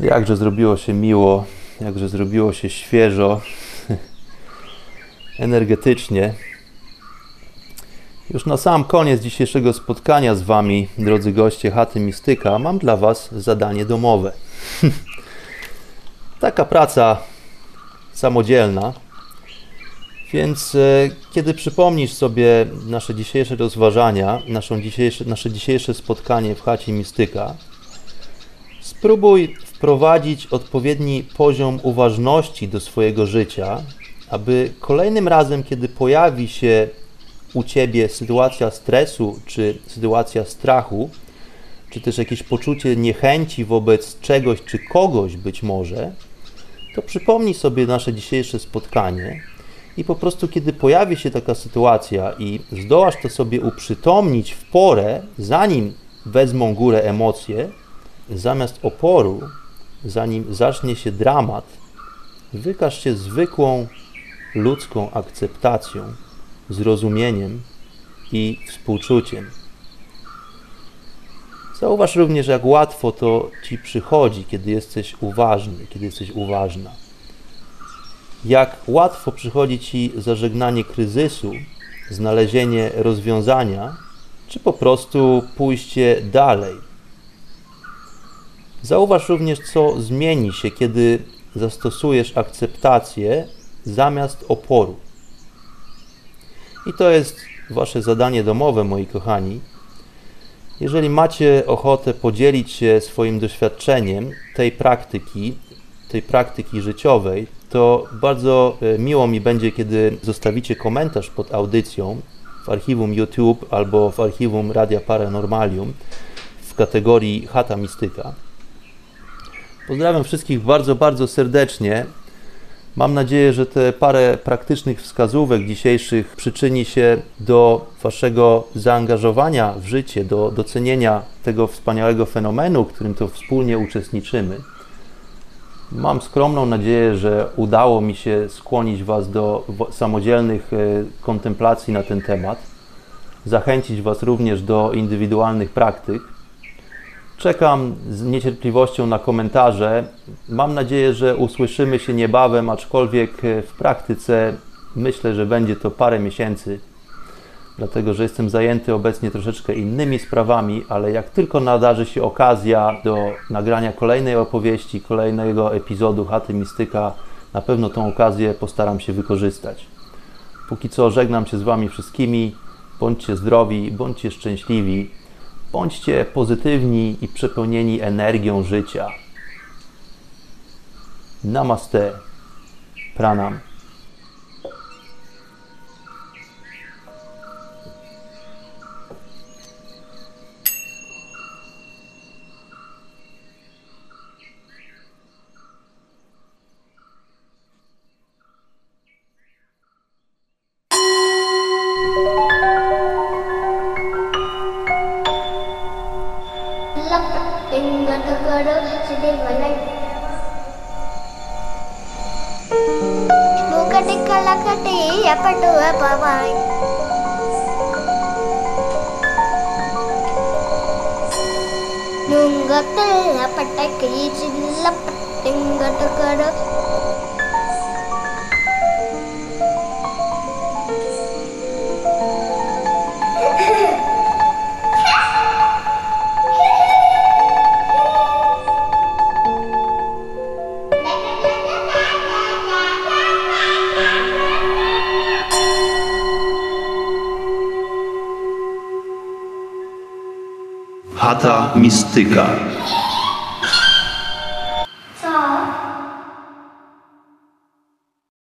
Jakże zrobiło się miło, jakże zrobiło się świeżo energetycznie. Już na sam koniec dzisiejszego spotkania z Wami, drodzy goście Chaty Mistyka, mam dla Was zadanie domowe. *laughs* Taka praca samodzielna. Więc e, kiedy przypomnisz sobie nasze dzisiejsze rozważania, naszą dzisiejsze, nasze dzisiejsze spotkanie w chacie Mistyka, spróbuj wprowadzić odpowiedni poziom uważności do swojego życia aby kolejnym razem, kiedy pojawi się u ciebie sytuacja stresu czy sytuacja strachu, czy też jakieś poczucie niechęci wobec czegoś czy kogoś być może, to przypomnij sobie nasze dzisiejsze spotkanie i po prostu, kiedy pojawi się taka sytuacja i zdołasz to sobie uprzytomnić w porę, zanim wezmą górę emocje, zamiast oporu, zanim zacznie się dramat, wykaż się zwykłą ludzką akceptacją, zrozumieniem i współczuciem. Zauważ również, jak łatwo to ci przychodzi, kiedy jesteś uważny, kiedy jesteś uważna. Jak łatwo przychodzi ci zażegnanie kryzysu, znalezienie rozwiązania, czy po prostu pójście dalej. Zauważ również, co zmieni się, kiedy zastosujesz akceptację zamiast oporu. I to jest Wasze zadanie domowe, moi kochani. Jeżeli macie ochotę podzielić się swoim doświadczeniem tej praktyki, tej praktyki życiowej, to bardzo e, miło mi będzie, kiedy zostawicie komentarz pod audycją w archiwum YouTube albo w archiwum Radia Paranormalium w kategorii Chata Mistyka. Pozdrawiam wszystkich bardzo, bardzo serdecznie. Mam nadzieję, że te parę praktycznych wskazówek dzisiejszych przyczyni się do Waszego zaangażowania w życie, do docenienia tego wspaniałego fenomenu, którym to wspólnie uczestniczymy. Mam skromną nadzieję, że udało mi się skłonić Was do samodzielnych e, kontemplacji na ten temat, zachęcić Was również do indywidualnych praktyk. Czekam z niecierpliwością na komentarze. Mam nadzieję, że usłyszymy się niebawem, aczkolwiek e, w praktyce myślę, że będzie to parę miesięcy, dlatego że jestem zajęty obecnie troszeczkę innymi sprawami, ale jak tylko nadarzy się okazja do nagrania kolejnej opowieści, kolejnego epizodu Chaty Mistyka, na pewno tą okazję postaram się wykorzystać. Póki co żegnam się z Wami wszystkimi. Bądźcie zdrowi, bądźcie szczęśliwi. Bądźcie pozytywni i przepełnieni energią życia. Namaste. Pranam.